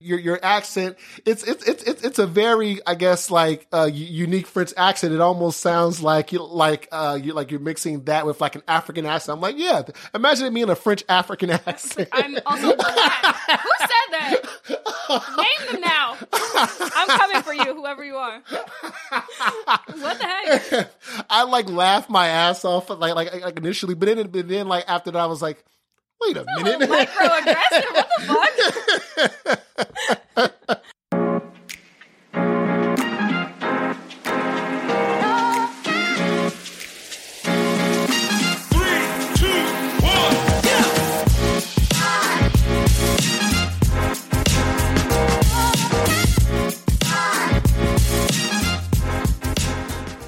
your your accent. It's it's it's it's it's a very i guess like uh unique french accent. It almost sounds like you like uh you like you're mixing that with like an african accent. I'm like yeah imagine it being a french african accent. I'm also black who said that? Name them now. I'm coming for you whoever you are. What the heck? I like laughed my ass off like like like initially but then but then like after that i was like wait a minute. microaggressive. What the fuck?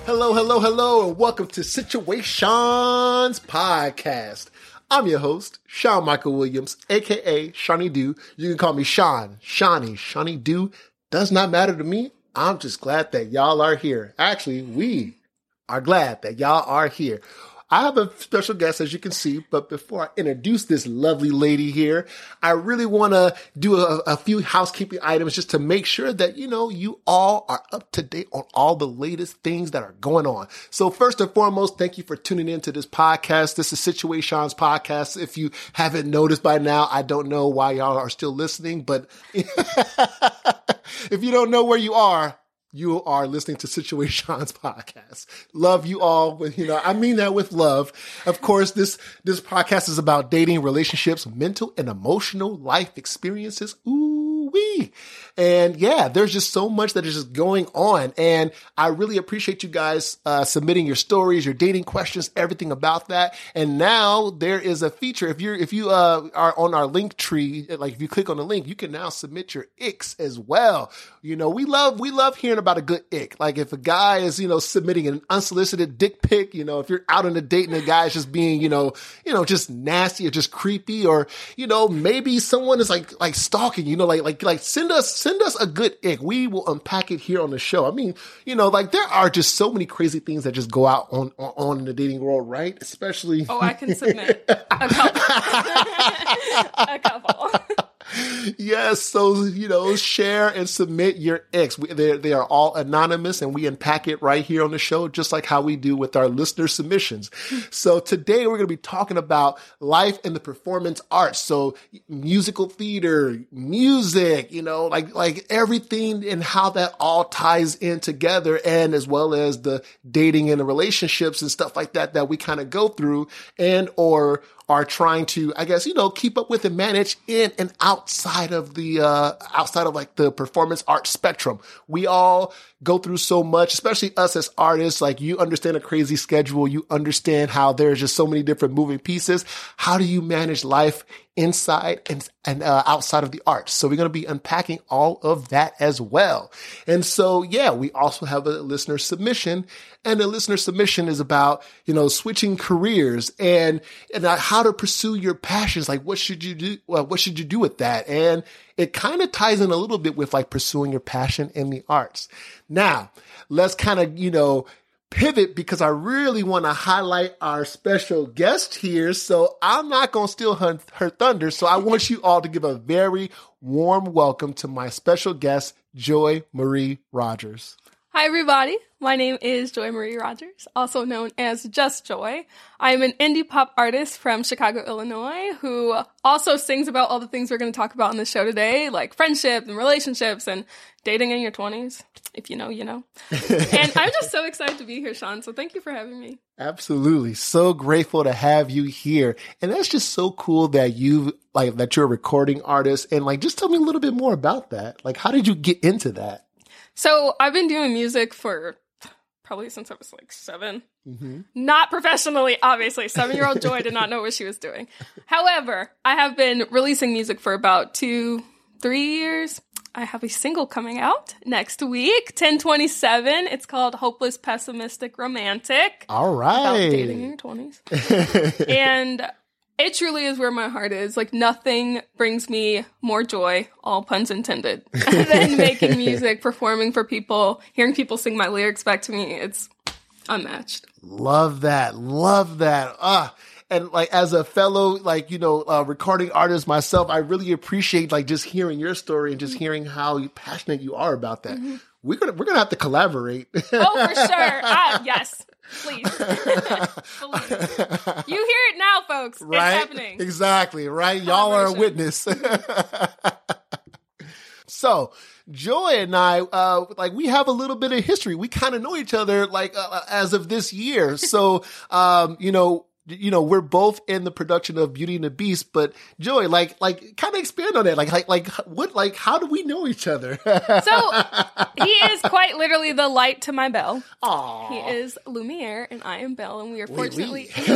Hello, hello, hello, and welcome to Situaseans Podcast. I'm your host, Sean Michael Williams, aka Shawnee Do. You can call me Sean, Shawnee, Shawnee Do. Does not matter to me. I'm just glad that y'all are here. Actually, we are glad that y'all are here. I have a special guest, as you can see, but before I introduce this lovely lady here, I really want to do a, a, few housekeeping items just to make sure that, you know, you all are up to date on all the latest things that are going on. So first and foremost, thank you for tuning in to this podcast. This is Situaseans Podcast. If you haven't noticed by now, I don't know why y'all are still listening, but if you don't know where you are, you are listening to Situaseans podcast. Love you all you know, I mean that with love. Of course, this, this podcast is about dating, relationships, mental and emotional life experiences. Ooh wee. And yeah, there's just so much that is just going on. And I really appreciate you guys uh, submitting your stories, your dating questions, everything about that. And now there is a feature. If you're if you uh, are on our link tree, like if you click on the link, you can now submit your icks as well. You know, we love we love hearing about a good ick. Like if a guy is you know submitting an unsolicited dick pic, you know, if you're out on a date and the guy is just being you know you know just nasty or just creepy, or you know maybe someone is like like stalking, you know, like like like send us send us a good ick. We will unpack it here on the show. I mean, you know, like there are just so many crazy things that just go out on on, on in the dating world, right? Especially. Oh, I can submit a couple. a couple yes. So, you know, share and submit your ex. They, they are all anonymous and we unpack it right here on the show, just like how we do with our listener submissions. So today we're going to be talking about life in the performance arts. So musical theater, music, you know, like, like everything and how that all ties in together and as well as the dating and the relationships and stuff like that, that we kind of go through and or are trying to, I guess, you know, keep up with and manage in and outside of the, uh, outside of like the performance art spectrum. We all go through so much, especially us as artists. Like you understand a crazy schedule. You understand how there's just so many different moving pieces. How do you manage life inside and, and uh, outside of the arts. So we're going to be unpacking all of that as well. And so, yeah, we also have a listener submission and the listener submission is about, you know, switching careers and, and uh, how to pursue your passions. Like what should you do? Well, what should you do with that? And it kind of ties in a little bit with like pursuing your passion in the arts. Now, let's kind of, you know, pivot because I really want to highlight our special guest here. So I'm not going to steal her, her thunder. So I want you all to give a very warm welcome to my special guest, Joy Marie Rogers. Hi, everybody. My name is Joy Marie Rogers, also known as Just Joy. I am an indie pop artist from Chicago, Illinois, who also sings about all the things we're going to talk about on the show today, like friendship and relationships and dating in your 20s. If you know, you know. and I'm just so excited to be here, Sean. So thank you for having me. Absolutely. So grateful to have you here. And that's just so cool that you like that you're a recording artist and like just tell me a little bit more about that. Like how did you get into that? So I've been doing music for probably since I was like 7 mm-hmm. Not professionally, obviously. Seven year old Joy did not know what she was doing. However, I have been releasing music for about two, three years. I have a single coming out next week, 1027. It's called Hopeless Pessimistic Romantic. All right. About dating in your 20s. and it truly is where my heart is. Like nothing brings me more joy, all puns intended, than making music, performing for people, hearing people sing my lyrics back to me. It's unmatched. Love that. Love that. Ah. and like as a fellow like you know uh, recording artist myself, I really appreciate like just hearing your story and just hearing how passionate you are about that. Mm-hmm. We're gonna we're gonna have to collaborate. oh, for sure. Ah, yes. Please. Please. You hear it now, folks. Right? It's happening. Exactly, right? Y'all are a witness. so, Joy and I, uh, like we have a little bit of history. We kind of know each other, like uh, uh, as of this year. So, um, you know, you know, we're both in the production of Beauty and the Beast, but Joy, like, like, kind of expand on that. Like, like, like, what, like, how do we know each other? so he is quite literally the light to my bell. Aww. He is Lumiere and I am Belle, and we are fortunately, fortunately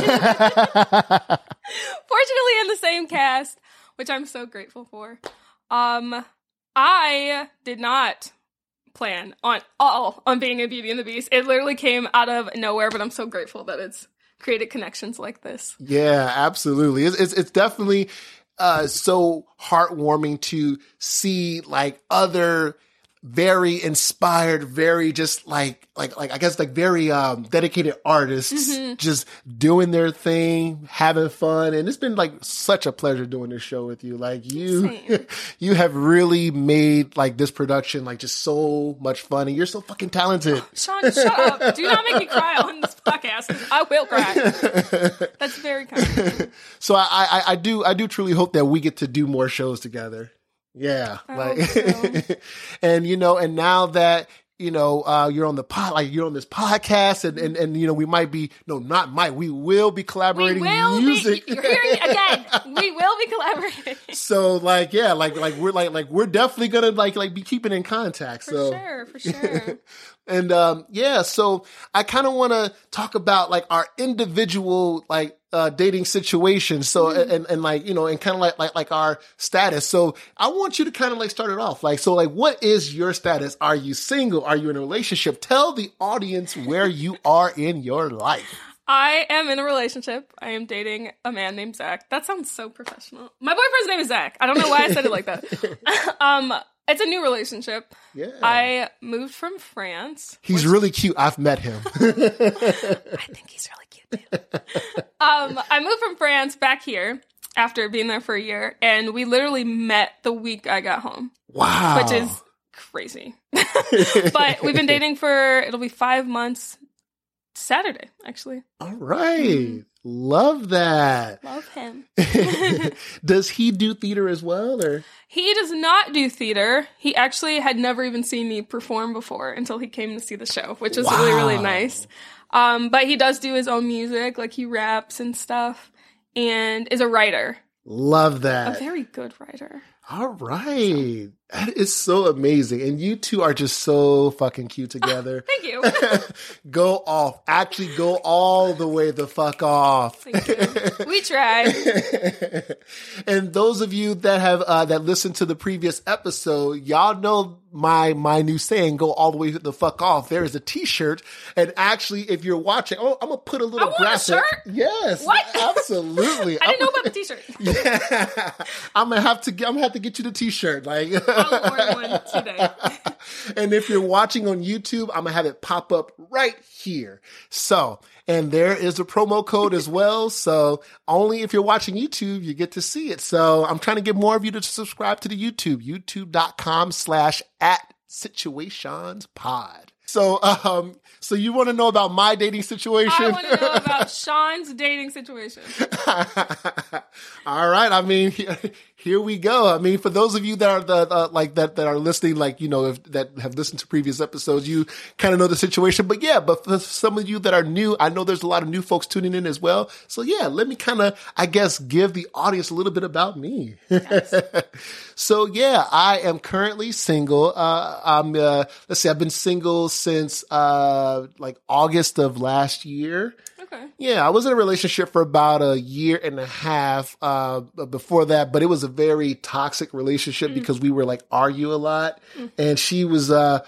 in the same cast, which I'm so grateful for. Um, I did not plan on all on being a Beauty and the Beast. It literally came out of nowhere, but I'm so grateful that it's created connections like this. Yeah, absolutely. It's it's, it's definitely uh, so heartwarming to see like other very inspired, very just like like like I guess like very um dedicated artists mm-hmm. just doing their thing, having fun. And it's been like such a pleasure doing this show with you. Like you you have really made like this production like just so much fun and you're so fucking talented. Sean, shut up. Do not make me cry on this podcast. I will cry. That's very kind. so I, I I do I do truly hope that we get to do more shows together. Yeah, I like, so. and you know, and now that you know, uh, you're on the pod, like you're on this podcast, and, and and you know, we might be no, not might, we will be collaborating. We will music. be. Hearing again. we will be collaborating. So like, yeah, like like we're like like we're definitely gonna like like be keeping in contact. For so sure, for sure. and um, yeah, so I kind of want to talk about like our individual like uh, dating situations. So mm. and, and like you know and kind of like like like our status. So I want you to kind of like start it off. Like so like what is your status? Are you single? Are you in a relationship? Tell the audience where you are in your life. I am in a relationship. I am dating a man named Zach. That sounds so professional. My boyfriend's name is Zach. I don't know why I said it like that. um, it's a new relationship. Yeah. I moved from France. He's which... really cute. I've met him. I think he's really. um, I moved from France back here after being there for a year, and we literally met the week I got home. Wow. Which is crazy. but we've been dating for it'll be five months Saturday, actually. All right. mm-hmm. Love that. Love him. does he do theater as well or? He does not do theater. He actually had never even seen me perform before until he came to see the show, which was wow. really really nice. Um, but he does do his own music, like he raps and stuff and is a writer. Love that. A very good writer. All right. That is so amazing. And you two are just so fucking cute together. Thank you. go off. Actually go all the way the fuck off. We try. and those of you that have uh, that listened to the previous episode, y'all know my my new saying, go all the way the fuck off. There is a t-shirt. And actually, if you're watching, oh, I'm gonna put a little I graphic. A shirt? Yes. What? Absolutely. I didn't know about the t-shirt. yeah. I'm gonna have to get. I'm gonna have to get you the t-shirt. Like I'll one today. and if you're watching on YouTube, I'm gonna have it pop up right here. So, and there is a promo code as well. So only if you're watching YouTube, you get to see it. So I'm trying to get more of you to subscribe to the YouTube, youtube.com slash at situaseans pod. So, um, so you want to know about my dating situation? I want to know about Sean's dating situation. All right. I mean, here we go. I mean, for those of you that are the uh, like that that are listening, like you know, if, that have listened to previous episodes, you kind of know the situation. But yeah, but for some of you that are new, I know there's a lot of new folks tuning in as well. So yeah, let me kind of, I guess, give the audience a little bit about me. Yes. so yeah, I am currently single. Uh, I'm uh, let's see, I've been single since uh, like August of last year. Okay. Yeah, I was in a relationship for about a year and a half uh, before that, but it was a very toxic relationship mm. because we were like argue a lot, mm. and she was uh,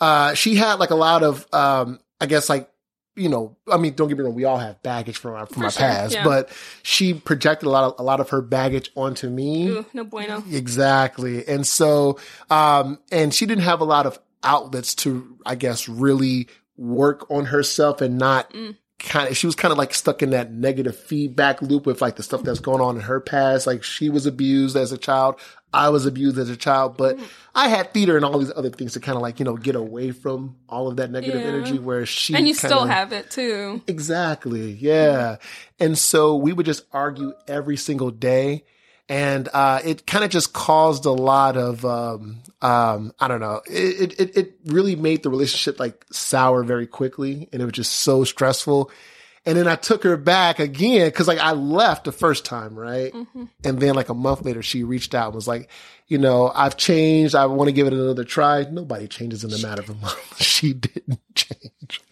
uh, she had like a lot of um, I guess like you know, I mean, don't get me wrong, we all have baggage from our from our sure, past, yeah. but she projected a lot of a lot of her baggage onto me. Ooh, no bueno. Exactly. And so um and she didn't have a lot of outlets to I guess really work on herself and not mm kind of she was kind of like stuck in that negative feedback loop with like the stuff that's going on in her past. Like she was abused as a child. I was abused as a child, but I had theater and all these other things to kind of like, you know, get away from all of that negative Yeah. energy where she And you still have it too. Exactly. Yeah. And so we would just argue every single day. And uh, it kind of just caused a lot of, um, um, I don't know, it, it, it really made the relationship like sour very quickly. And it was just so stressful. And then I took her back again because like I left the first time, right? And then like a month later, she reached out and was like, you know, I've changed. I want to give it another try. Nobody changes in a matter of a month. she didn't change.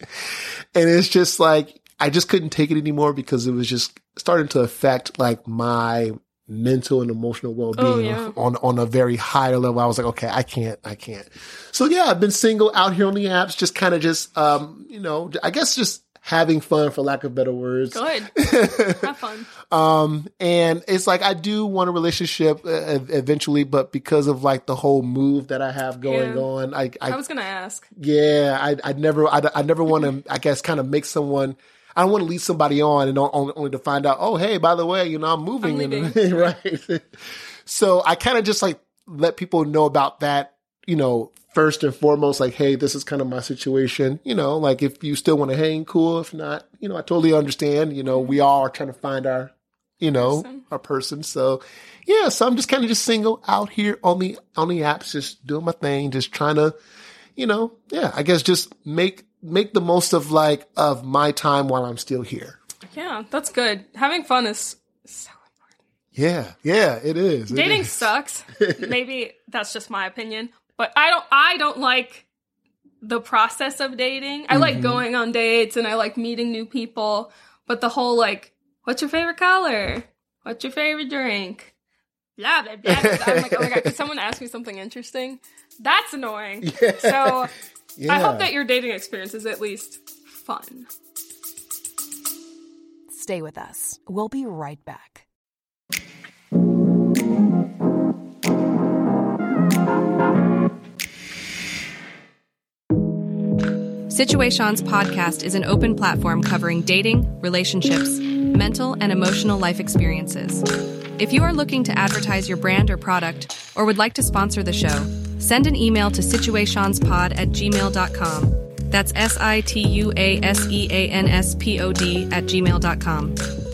And it's just like, I just couldn't take it anymore because it was just starting to affect like my mental and emotional well-being Oh, yeah. on, on a very higher level. I was like, okay, I can't, I can't. So yeah, I've been single out here on the apps, just kind of just, um, you know, I guess just having fun for lack of better words. Good. Have fun. Um, and it's like I do want a relationship uh, eventually, but because of like the whole move that I have going Yeah. on, I, I, I was gonna ask. yeah, I, I never, I, I never want to, I guess, kind of make someone. I don't want to lead somebody on and only, only to find out, oh, hey, by the way, you know, I'm moving, I'm right? so I kind of just like let people know about that, you know, first and foremost, like, hey, this is kind of my situation. You know, like if you still want to hang, cool. If not, you know, I totally understand. You know, we mm-hmm. all are trying to find our, you know, Person. our person. So yeah, so I'm just kind of just single out here on the on the apps, just doing my thing, just trying to, you know, yeah, I guess just make make the most of like of my time while I'm still here. Yeah, that's good. Having fun is so important. Yeah, yeah, it is. Dating is. sucks. Maybe that's just my opinion, but I don't I don't like the process of dating. I Mm-hmm. like going on dates and I like meeting new people, but the whole like what's your favorite color? What's your favorite drink? Blah blah blah. blah. I'm like, oh my god, could someone ask me something interesting? That's annoying. So Yeah. I hope that your dating experience is at least fun. Stay with us. We'll be right back. Situaseans podcast is an open platform covering dating, relationships, mental and emotional life experiences. If you are looking to advertise your brand or product or would like to sponsor the show, send an email to situaseanspod at gmail.com. That's S I T U A S E A N S P O D at gmail.com.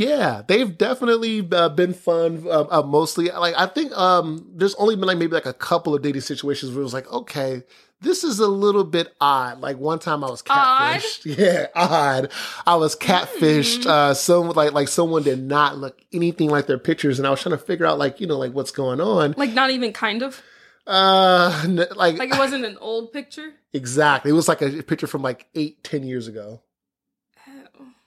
Yeah, they've definitely uh, been fun. Uh, uh, mostly, like I think um, there's only been like maybe like a couple of dating situations where it was like, okay, this is a little bit odd. Like one time I was Odd? catfished. Yeah, odd. I was catfished. Uh, some like like someone did not look anything like their pictures, and I was trying to figure out like you know like what's going on. Like not even kind of. Uh, n- like, Like it wasn't an old picture. exactly. It was like a picture from like eight, ten years ago.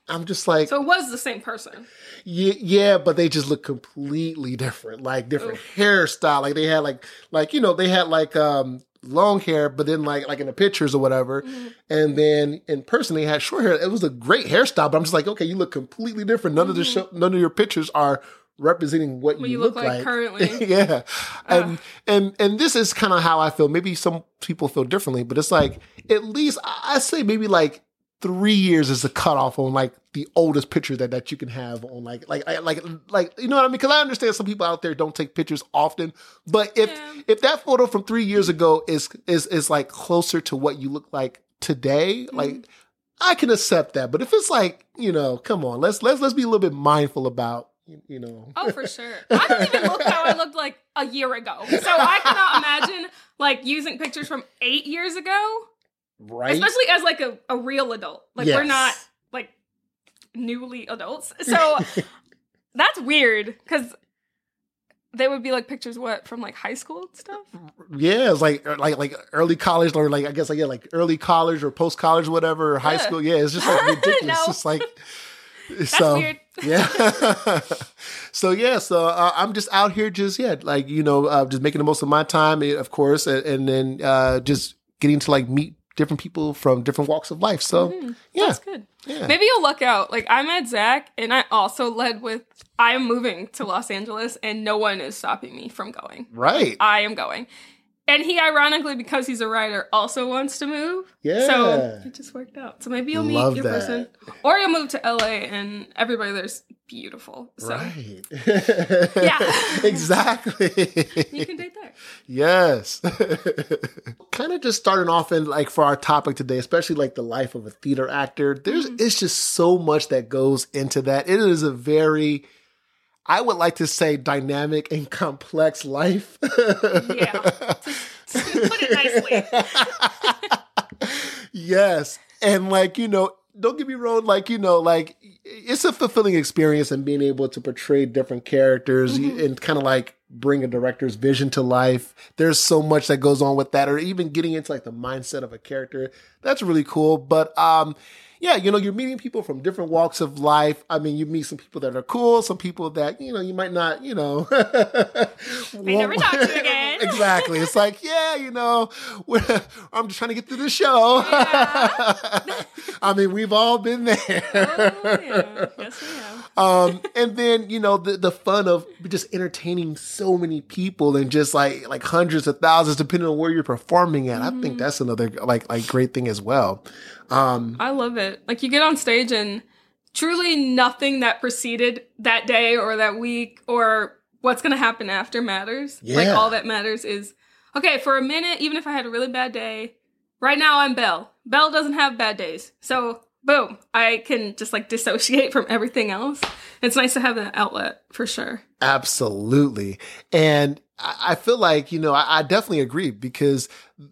I'm just like, So it was the same person. Yeah, yeah, but they just look completely different. Like different hairstyle. Like they had like like you know they had like um long hair, but then like like in the pictures or whatever, Mm-hmm. and then in person they had short hair. It was a great hairstyle, but I'm just like, okay, you look completely different. None of the show, none of your pictures are representing what, Mm-hmm. What you, you look, look like like currently. yeah, and and and this is kind of how I feel. Maybe some people feel differently, but it's like at least I say maybe like three years is the cutoff on like the oldest picture that, that you can have on like like like like you know what I mean? Because I understand some people out there don't take pictures often, but if Yeah. if that photo from three years ago is is is like closer to what you look like today, Mm-hmm. like I can accept that. But if it's like you know, come on, let's let's let's be a little bit mindful about you- you know. Oh, for sure. I don't even look how I looked like a year ago. So I cannot imagine like using pictures from eight years ago, Right? especially as like a, a real adult. Like we're not like newly adults. So that's weird because they would be like pictures what from like high school and stuff. Yeah, it's like er, like like early college or like I guess like yeah, like early college or post college, whatever, or high Ugh. school. Yeah, it's just like ridiculous. No. It's just like so weird. yeah. so yeah, so uh, I'm just out here, just yeah, like you know, uh, just making the most of my time, eh, of course, and, and then uh, just getting to like meet different people from different walks of life. So yeah, Mm-hmm. That's good. Yeah. Maybe you'll luck out. Like I met Zach, and I also led with I am moving to Los Angeles, and no one is stopping me from going. right. I am going. And he, ironically, because he's a writer, also wants to move. Yeah. So it just worked out. So maybe you'll meet Love your that. person, or you'll move to LA, and everybody there's beautiful. So Right. Yeah. exactly. you can date there. Yes. kind of just starting off in like for our topic today, especially like the life of a theater actor. There's mm-hmm. it's just so much that goes into that. It is a very I would like to say dynamic and complex life. Yeah. To, to put it nicely. yes. And like, you know, don't get me wrong, like, you know, like it's a fulfilling experience and being able to portray different characters and kind of like bring a director's vision to life. There's so much that goes on with that, or even getting into like the mindset of a character. That's really cool. But um yeah, you know, you're meeting people from different walks of life. I mean, you meet some people that are cool, some people that, you know, you might not, you know. May never talk to again. exactly. It's like, yeah, you know, we're- I'm just trying to get through the show. I mean, we've all been there. Oh, yeah. Yes, we have. Um, and then you know the the fun of just entertaining so many people and just like like hundreds of thousands, depending on where you're performing at. I think that's another like like great thing as well. Um, I love it. Like you get on stage and truly nothing that preceded that day or that week or what's going to happen after matters. Yeah. Like all that matters is okay, for a minute, even if I had a really bad day, right now I'm Belle. Belle doesn't have bad days. So, boom, I can just like dissociate from everything else. It's nice to have that outlet for sure. Absolutely. And I feel like, you know, I, I definitely agree because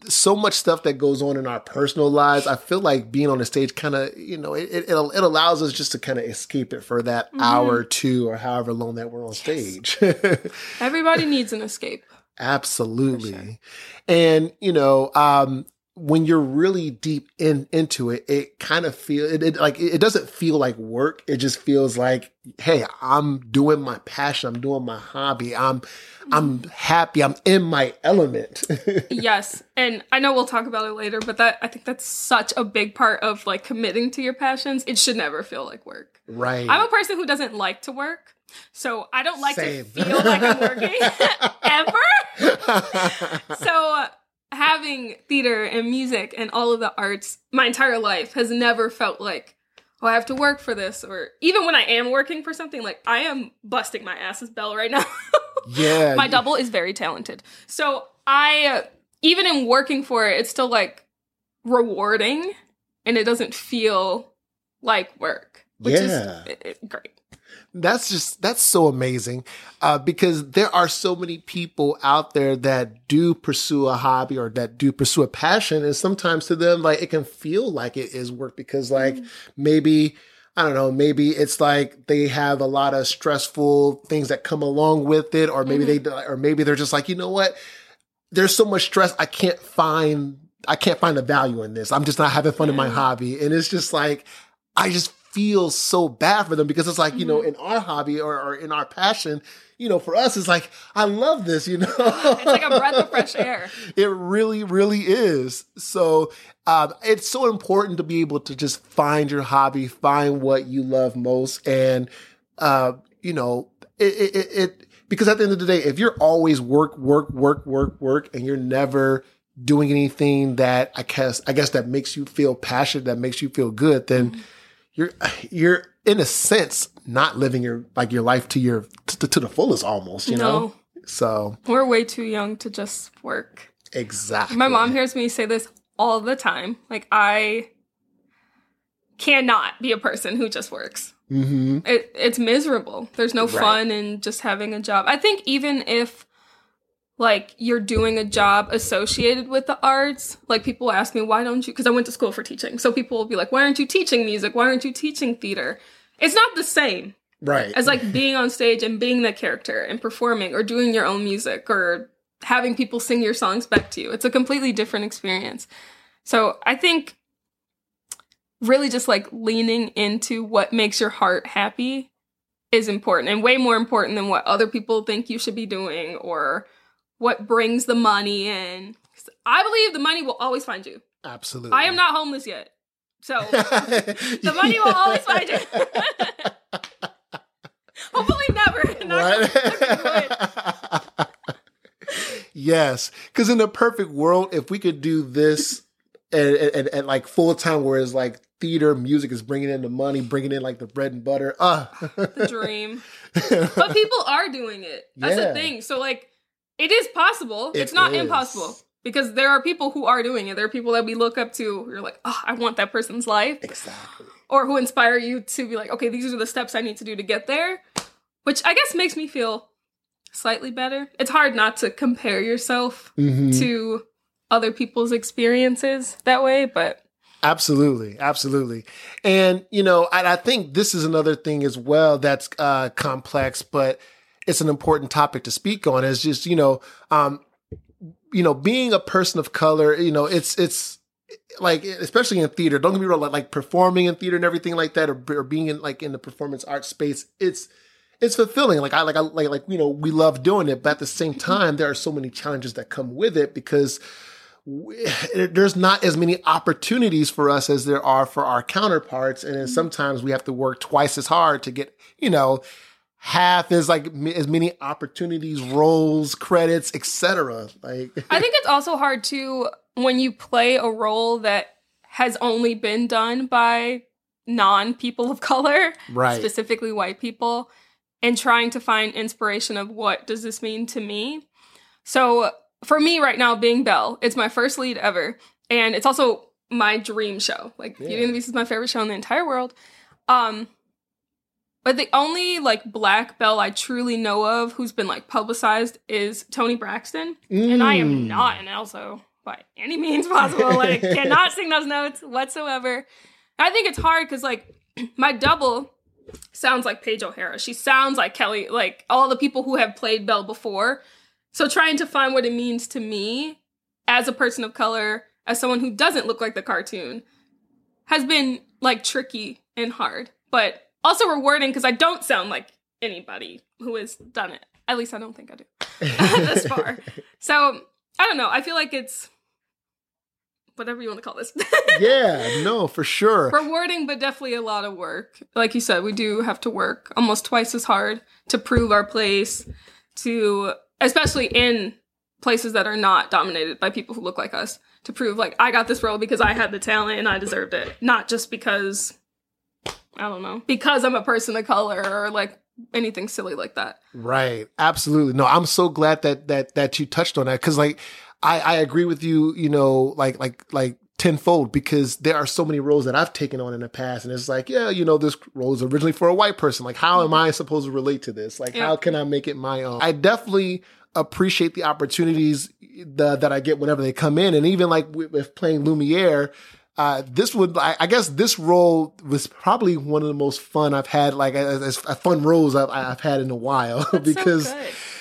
so much stuff that goes on in our personal lives, I feel like being on the stage kind of, you know, it, it, it allows us just to kind of escape it for that hour or two or however long that we're on stage. Everybody needs an escape. Absolutely. And, you know, um, when you're really deep in into it, it kind of feel it, it like it doesn't feel like work. It just feels like, hey, I'm doing my passion. I'm doing my hobby. I'm I'm mm. happy. I'm in my element. yes and i know we'll talk about it later but that i think that's such a big part of like committing to your passions it should never feel like work right. i'm a person who doesn't like to work so i don't like Same. to feel like i'm working ever so having theater and music and all of the arts my entire life has never felt like oh i have to work for this or even when i am working for something like i am busting my ass as Belle right now yeah. my double is very talented. So I, even in working for it, it's still like rewarding, and it doesn't feel like work, which Yeah. is it- it- great. That's just that's so amazing uh, because there are so many people out there that do pursue a hobby or that do pursue a passion, and sometimes to them like it can feel like it is work because like maybe I don't know maybe it's like they have a lot of stressful things that come along with it, or maybe they or maybe they're just like you know what? There's so much stress I can't find I can't find the value in this. I'm just not having fun in my hobby, and it's just like I just feel so bad for them because it's like, you know, in our hobby or, or in our passion, you know, for us, it's like, I love this, you know? It's like a breath of fresh air. it really, really is. So um, it's so important to be able to just find your hobby, find what you love most. And, uh, you know, it, it, it, it, because at the end of the day, if you're always work, work, work, work, work, and you're never doing anything that I guess, I guess that makes you feel passionate, that makes you feel good, then you're, you're in a sense not living your, like your life to your, to, to the fullest almost, you know? So We're way too young to just work. exactly. My mom hears me say this all the time. Like, I cannot be a person who just works. Mm-hmm. It, it's miserable. There's no Right. fun in just having a job. I think even if like you're doing a job associated with the arts, like people ask me, why don't you? Because I went to school for teaching. So people will be like, why aren't you teaching music? Why aren't you teaching theater? It's not the same Right. as like being on stage and being the character and performing or doing your own music or having people sing your songs back to you. It's a completely different experience. So I think really just like leaning into what makes your heart happy is important and way more important than what other people think you should be doing or what brings the money in. I believe the money will always find you. Absolutely. I am not homeless yet. So the money will always find you. Hopefully never. On yes, because in the perfect world, if we could do this and, and, and like full time, whereas like theater music is bringing in the money, bringing in like the bread and butter. Uh. the dream. But people are doing it. That's Yeah. the thing. So like it is possible. It it's not is. impossible. Because there are people who are doing it. There are people that we look up to. You're like, oh, I want that person's life. exactly. Or who inspire you to be like, okay, these are the steps I need to do to get there. Which I guess makes me feel slightly better. It's hard not to compare yourself Mhm. to other people's experiences that way, but Absolutely, absolutely, and you know, and I think this is another thing as well that's uh, complex, but it's an important topic to speak on. Is just you know, um, you know, being a person of color, you know, it's it's like especially in theater. Don't get me wrong, like, like performing in theater and everything like that, or, or being in like in the performance art space, it's it's fulfilling. Like I like I like like you know we love doing it, but at the same time, there are so many challenges that come with it because we- there's not as many opportunities for us as there are for our counterparts, and then sometimes we have to work twice as hard to get you know half as like m- as many opportunities, roles, credits, etc. Like I think it's also hard too when you play a role that has only been done by non people of color, right, specifically white people, and trying to find inspiration of what does this mean to me. So for me right now, being Belle, it's my first lead ever, and it's also my dream show. Like Yeah. Beauty and the Beast is my favorite show in the entire world. Um, but the only like black Belle I truly know of who's been like publicized is Toni Braxton, and I am Mm. not an Elso by any means possible. Like, cannot sing those notes whatsoever. I think it's hard because like my double sounds like Paige O'Hara. She sounds like Kelly, like all the people who have played Belle before. So trying to find what it means to me as a person of color, as someone who doesn't look like the cartoon, has been like tricky and hard, but also rewarding because I don't sound like anybody who has done it. At least I don't think I do this far. So I don't know. I feel like it's whatever you want to call this. yeah, no, for sure. Rewarding, but definitely a lot of work. Like you said, we do have to work almost twice as hard to prove our place, to especially in places that are not dominated by people who look like us, to prove like I got this role because I had the talent and I deserved it, not just because I don't know, because I'm a person of color or like anything silly like that. Right. Absolutely. No, I'm so glad that that that you touched on that because like I I agree with you. You know, like like like tenfold because there are so many roles that I've taken on in the past, and it's like, yeah, you know, this role is originally for a white person. Like, how am I supposed to relate to this? Like, Yeah. how can I make it my own? I definitely appreciate the opportunities the, that I get whenever they come in, and even like with, with playing Lumiere. Uh, this would, I, I guess, this role was probably one of the most fun I've had, like as, as fun roles I've, I've had in a while, That's because so.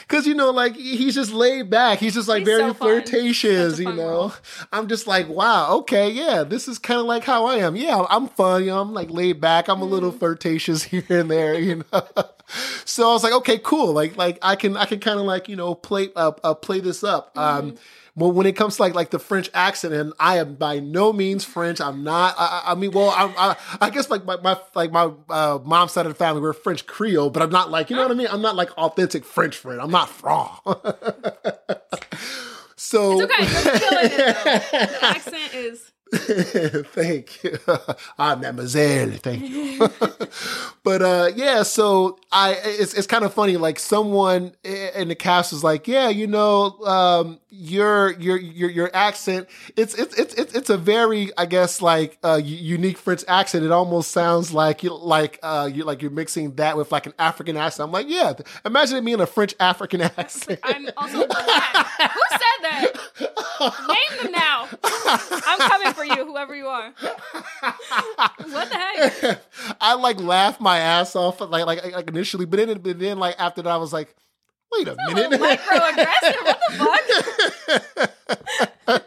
Cause you know, like he's just laid back. He's just like He's very so flirtatious. You know, role. I'm just like, wow, okay, yeah, this is kind of like how I am. Yeah, I'm fun. You know, I'm like laid back. I'm a Mm-hmm. little flirtatious here and there. You know, so I was like, okay, cool. Like, like I can, I can kind of like you know play, uh, uh play this up. Um, well, when it comes to like like the French accent, and I am by no means French. I'm not. I, I I mean, well, I'm, I, I guess like my, my like my uh, mom's side of the family, we're French Creole, but I'm not like you know what I mean. I'm not like authentic French French. I'm not franc. so It's okay. It. The accent is thank you. ah, mademoiselle, thank you. but uh yeah, so I it's it's kind of funny like someone in the cast was like, "Yeah, you know, um your your your your accent, it's it's it's it's it's a very I guess like uh unique French accent. It almost sounds like you like uh you like you're mixing that with like an African accent." I'm like, "Yeah, imagine it being a French African accent." I'm also black. Who said Name them now. I'm coming for you, whoever you are. What the heck? I like laughed my ass off like like like initially, but then but then like after that I was like, wait a minute. Microaggressive. What the fuck?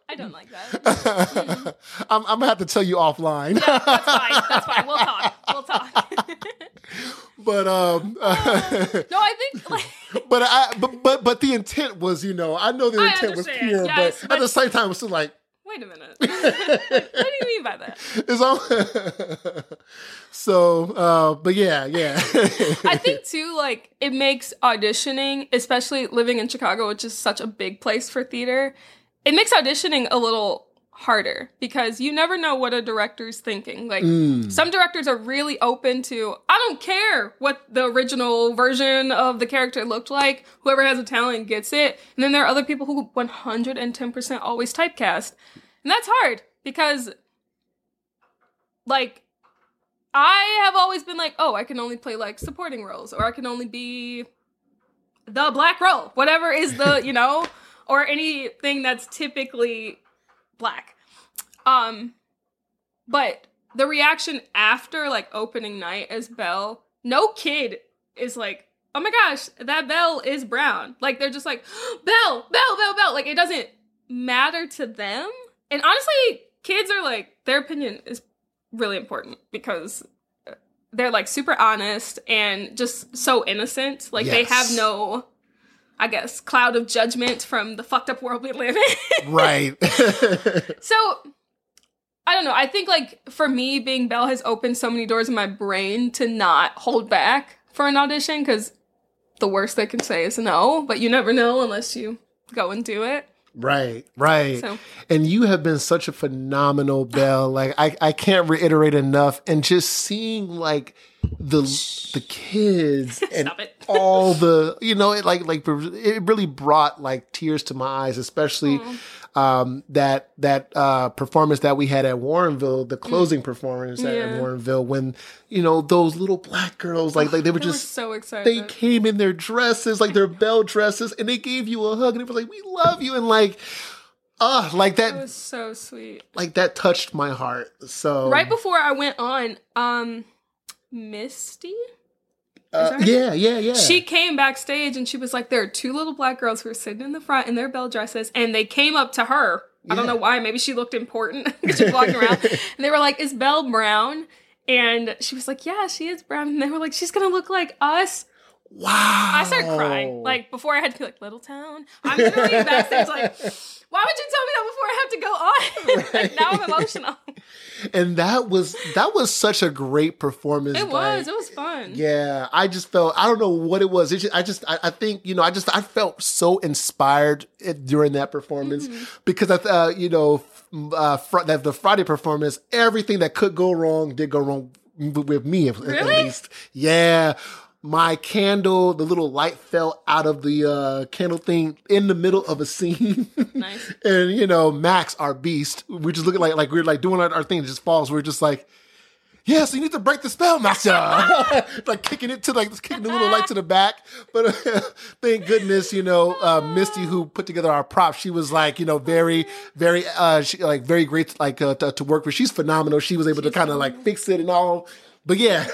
I don't like that. I'm, I'm gonna have to tell you offline. That's fine. That's fine. We'll talk. We'll talk. but um, no, I think like but I but but but the intent was, you know, I know the I intent was pure, but, at the same time, it was still like, wait a minute. what do you mean by that? It's all. so, uh, but yeah, yeah. I think too, like it makes auditioning, especially living in Chicago, which is such a big place for theater, it makes auditioning a little harder because you never know what a director's thinking. Like mm. some directors are really open to, I don't care what the original version of the character looked like. Whoever has a talent gets it. And then there are other people who 110% always typecast. And that's hard because like I have always been like, oh, I can only play like supporting roles, or I can only be the black role, whatever is the, you know, or anything that's typically black. Um, but the reaction after like opening night as Belle, no kid is like, oh my gosh, that Belle is brown. Like they're just like, Belle, Belle, Belle, Belle. Like it doesn't matter to them. And honestly, kids are like, their opinion is really important because they're like super honest and just so innocent. Like they have no, I guess, cloud of judgment from the fucked up world we live in. right. so I don't know. I think like for me, being Belle has opened so many doors in my brain to not hold back for an audition because the worst they can say is no, but you never know unless you go and do it. Right, right. So- And you have been such a phenomenal Belle. Like I, I can't reiterate enough. And just seeing like the the kids and Stop it. all the you know it like like it really brought like tears to my eyes, especially um that that uh performance that we had at Warrenville, the closing performance at, at Mm. Yeah. Warrenville when you know those little black girls like like they were They were just so excited. they came in their dresses, like their Belle dresses, and they gave you a hug, and it was like, "We love you," and like, ah, like it that, was so sweet. like that touched my heart. So Right before I went on, um, Misty, uh, yeah, yeah, yeah. she came backstage and she was like, "There are two little black girls who are sitting in the front in their Belle dresses, and they came up to her. I don't know why. Maybe she looked important because she was walking around, and they were like, "Is Belle brown?" And she was like, "Yeah, she is brown." And they were like, "She's gonna look like us." Wow. I started crying. Like before I had to be like, Little Town. I'm literally backstage like, why would you tell me that before I have to go on? like now I'm emotional. and that was that was such a great performance. It was. like- It was fun. Yeah, I just felt I don't know what it was. It just, I just I, I think you know I just I felt so inspired it- during that performance Mm-hmm. because I uh, you know uh, fr- that the Friday performance everything that could go wrong did go wrong with me at, at least. Yeah. My candle, the little light fell out of the uh, candle thing in the middle of a scene. Nice. and you know, Max, our beast, we're just looking like like we're like doing our, our thing, it just falls. We're just like, yes, you need to break the spell, master. like kicking it to like kicking the little light to the back. But uh, thank goodness, you know, uh, Misty, who put together our prop, she was like, you know, very, very, uh, she, like very great, like uh, to, to work with. She's phenomenal. She was able to kind of like fix it and all. But yeah,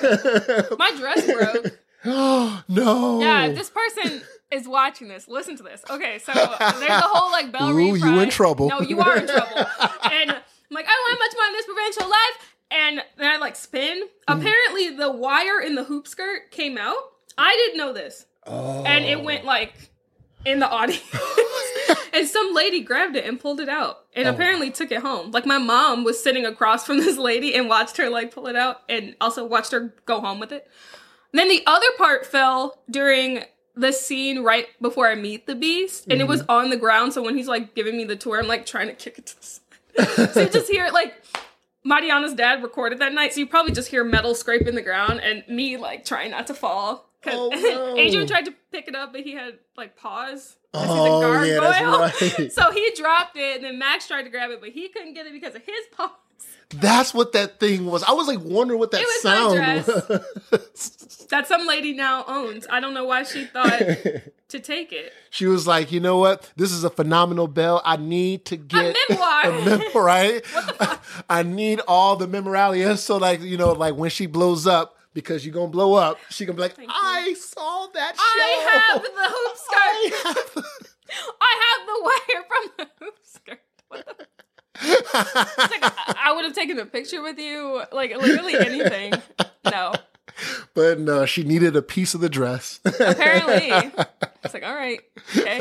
My dress broke. Oh no. Yeah, this person is watching this, listen to this. Okay, so there's a whole like Belle Ooh, you in trouble. No, you are in trouble. and I'm like, I don't have much money in this provincial life. And then I like spin. Mm. Apparently, the wire in the hoop skirt came out. I didn't know this. Oh. And it went like in the audience. and some lady grabbed it and pulled it out and Oh. apparently took it home. Like my mom was sitting across from this lady and watched her like pull it out and also watched her go home with it. Then the other part fell during the scene right before I meet the beast and it was Mm-hmm. on the ground. So when he's like giving me the tour, I'm like trying to kick it to the side. so you just hear it like Mariana's dad recorded that night, so you probably just hear metal scraping the ground and me like trying not to fall. 'Cause Oh, no. Adrian tried to pick it up, but he had like paws. Oh, yeah, that's right. So he dropped it, and then Max tried to grab it, but he couldn't get it because of his paws. That's what that thing was. I was like wondering what that was sound was. That some lady now owns. I don't know why she thought to take it. she was like, you know what? This is a phenomenal Belle. I need to get a memoir. a mem- right? I need all the memorabilia. So like, you know, like when she blows up, because you're gonna blow up, she gonna be like, you. I saw that show. I have the hoop skirt. I have- I have the wire from the hoop skirt. What the like, I, would have taken a picture with you, like literally anything. No. but but no, she needed a piece of the dress. Apparently. It's like, all right, okay.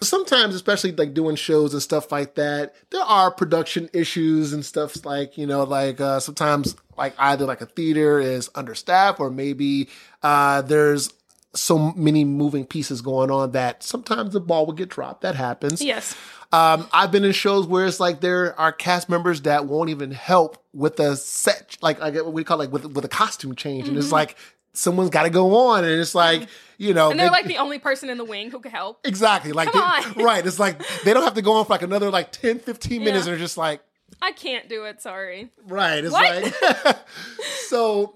Sometimes, especially like doing shows and stuff like that, there are production issues and stuff like, you know, like uh, sometimes like either like a theater is understaffed or maybe uh, there's so many moving pieces going on that sometimes the ball will get dropped. That happens. Yes. Um, I've been in shows where it's like there are cast members that won't even help with a set, like I get what we call like with with a costume change, and it's like someone's got to go on, and it's like you know, And they're they- like the only person in the wing who could help. exactly like Come they- on. right. It's like they don't have to go on for like another like 10, 15 minutes, Yeah. and they're just like I can't do it, sorry. Right. It's What? like so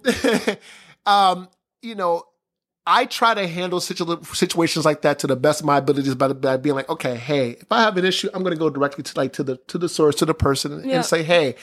um, you know, I try to handle situ- situations like that to the best of my abilities by, by being like, okay, hey, if I have an issue, I'm going to go directly to like to the to the source, to the person, Yeah. and say, hey,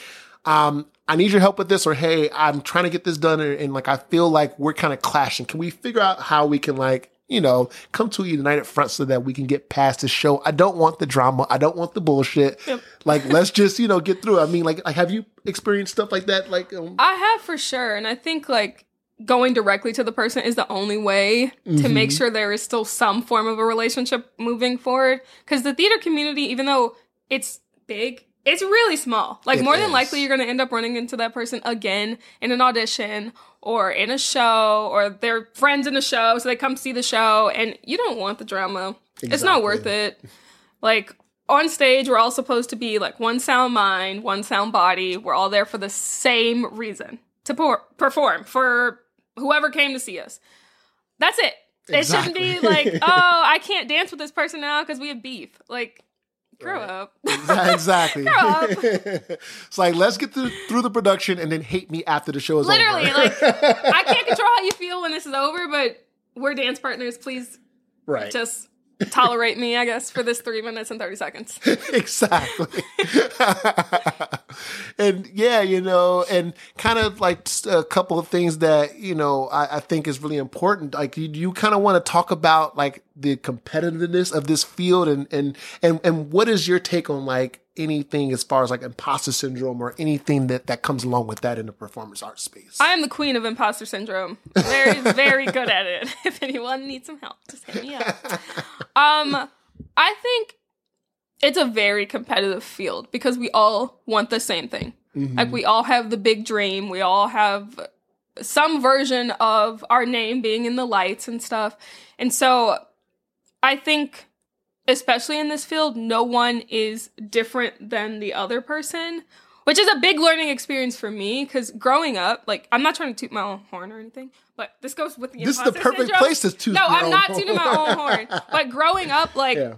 um, I need your help with this, or hey, I'm trying to get this done, and, and like I feel like we're kind of clashing. Can we figure out how we can like you know come to a united front so that we can get past this show? I don't want the drama. I don't want the bullshit. Like let's just you know get through. it. I mean, like, like have you experienced stuff like that? Like, um, I have for sure, and I think like going directly to the person is the only way to Mm-hmm. make sure there is still some form of a relationship moving forward. Because the theater community, even though it's big, it's really small. Like It more than likely, you're going to end up running into that person again in an audition or in a show, or they're friends in a show, so they come see the show, and you don't want the drama. It's not worth it. Like on stage, we're all supposed to be like one sound mind, one sound body. We're all there for the same reason to por- perform for whoever came to see us. That's it. It shouldn't be like, oh, I can't dance with this person now because we have beef. Like, grow Right. up. exactly. Grow up. it's like let's get through, through the production and then hate me after the show is Literally, over. like, I can't control how you feel when this is over, but we're dance partners. Please right. just tolerate me, I guess, for this three minutes and 30 seconds. exactly. And yeah, you know, and kind of like a couple of things that, you know, I, I think is really important. Like you, you kind of want to talk about like the competitiveness of this field and, and, and, and what is your take on like anything as far as like imposter syndrome or anything that, that comes along with that in the performance art space? I am the queen of imposter syndrome. Very, very good at it. If anyone needs some help, just hit me up. Um, I think it's a very competitive field because we all want the same thing. Mm-hmm. Like we all have the big dream. We all have some version of our name being in the lights and stuff. And so I think especially in this field, no one is different than the other person, which is a big learning experience for me because growing up, like, I'm not trying to toot my own horn or anything, but this goes with the This is the perfect syndrome. place to toot No, I'm not tooting my own horn. But growing up, like, yeah.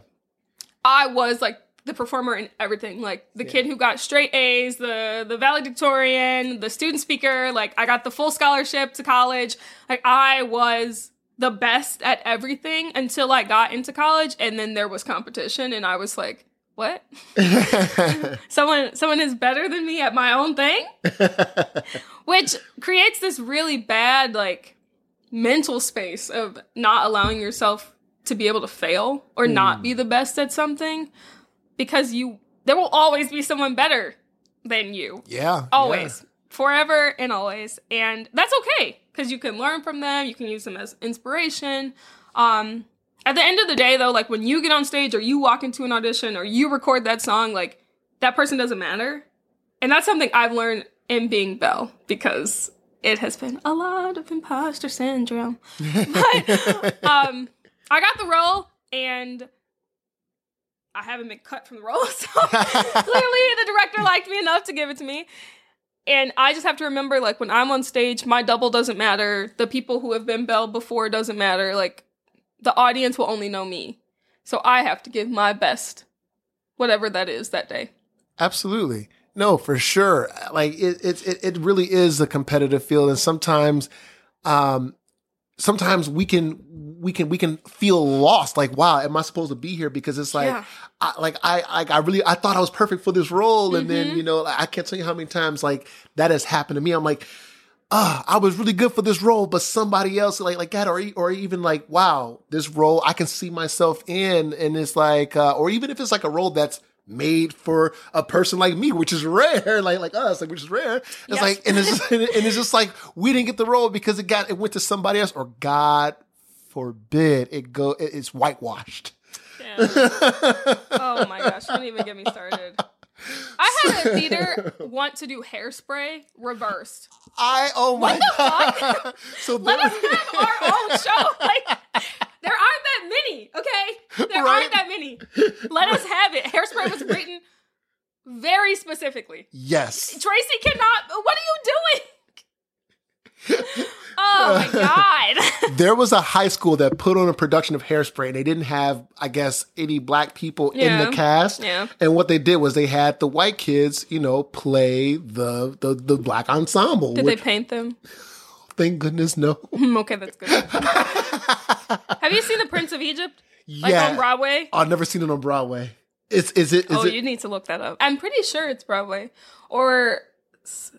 I was like the performer in everything. Like the kid who got straight A's, the the valedictorian, the student speaker. Like I got the full scholarship to college. Like I was the best at everything until I got into college, and then there was competition, and I was like, "What? someone someone is better than me at my own thing," which creates this really bad like mental space of not allowing yourself to be able to fail or not be the best at something because you there will always be someone better than you. Yeah. always. Forever and always. And that's okay because you can learn from them you can use them as inspiration. Um at the end of the day though like when you get on stage or you walk into an audition or you record that song like that person doesn't matter. And that's something i've learned in being belle because it has been a lot of imposter syndrome. But um i got the role and I haven't been cut from the role, so clearly the director liked me enough to give it to me. And I just have to remember, like, when I'm on stage, my double doesn't matter. The people who have been Belle before doesn't matter. Like, the audience will only know me. So I have to give my best, whatever that is that day. Absolutely. No, for sure. Like it, it, it, it really is a competitive field. And sometimes, um, sometimes we can, we can, we can feel lost. Like, wow, am I supposed to be here? Because it's like, Yeah. I, like I, I, I really, I thought I was perfect for this role. And Mm-hmm. then, you know, I can't tell you how many times like that has happened to me. I'm like, ah, I was really good for this role, but somebody else like like that, or or even like, wow, this role I can see myself in, and it's like, uh, or even if it's like a role that's made for a person like me, which is rare, like like us, like which is rare. It's Yes. like and it's just, and it's just like we didn't get the role because it got it went to somebody else, or God forbid it go it- it's whitewashed. Damn. oh my gosh, don't even get me started. I had a theater want to do hairspray reversed. I oh my the god! so Let us have our own show. Like there aren't that many, okay? There Right. aren't that many. Let us have it. Hairspray was written very specifically. yes, Tracy cannot. What are you doing? oh my god. there was a high school that put on a production of Hairspray, and they didn't have, I guess, any black people in the cast. Yeah. And what they did was they had the white kids, you know, play the the, the black ensemble. Did they paint them? Thank goodness, no. Hmm, okay, that's good. have you seen The Prince of Egypt? Like yeah, on Broadway? I've never seen it on Broadway. Is is it? Is oh, it? you need to look that up. I'm pretty sure it's Broadway. Or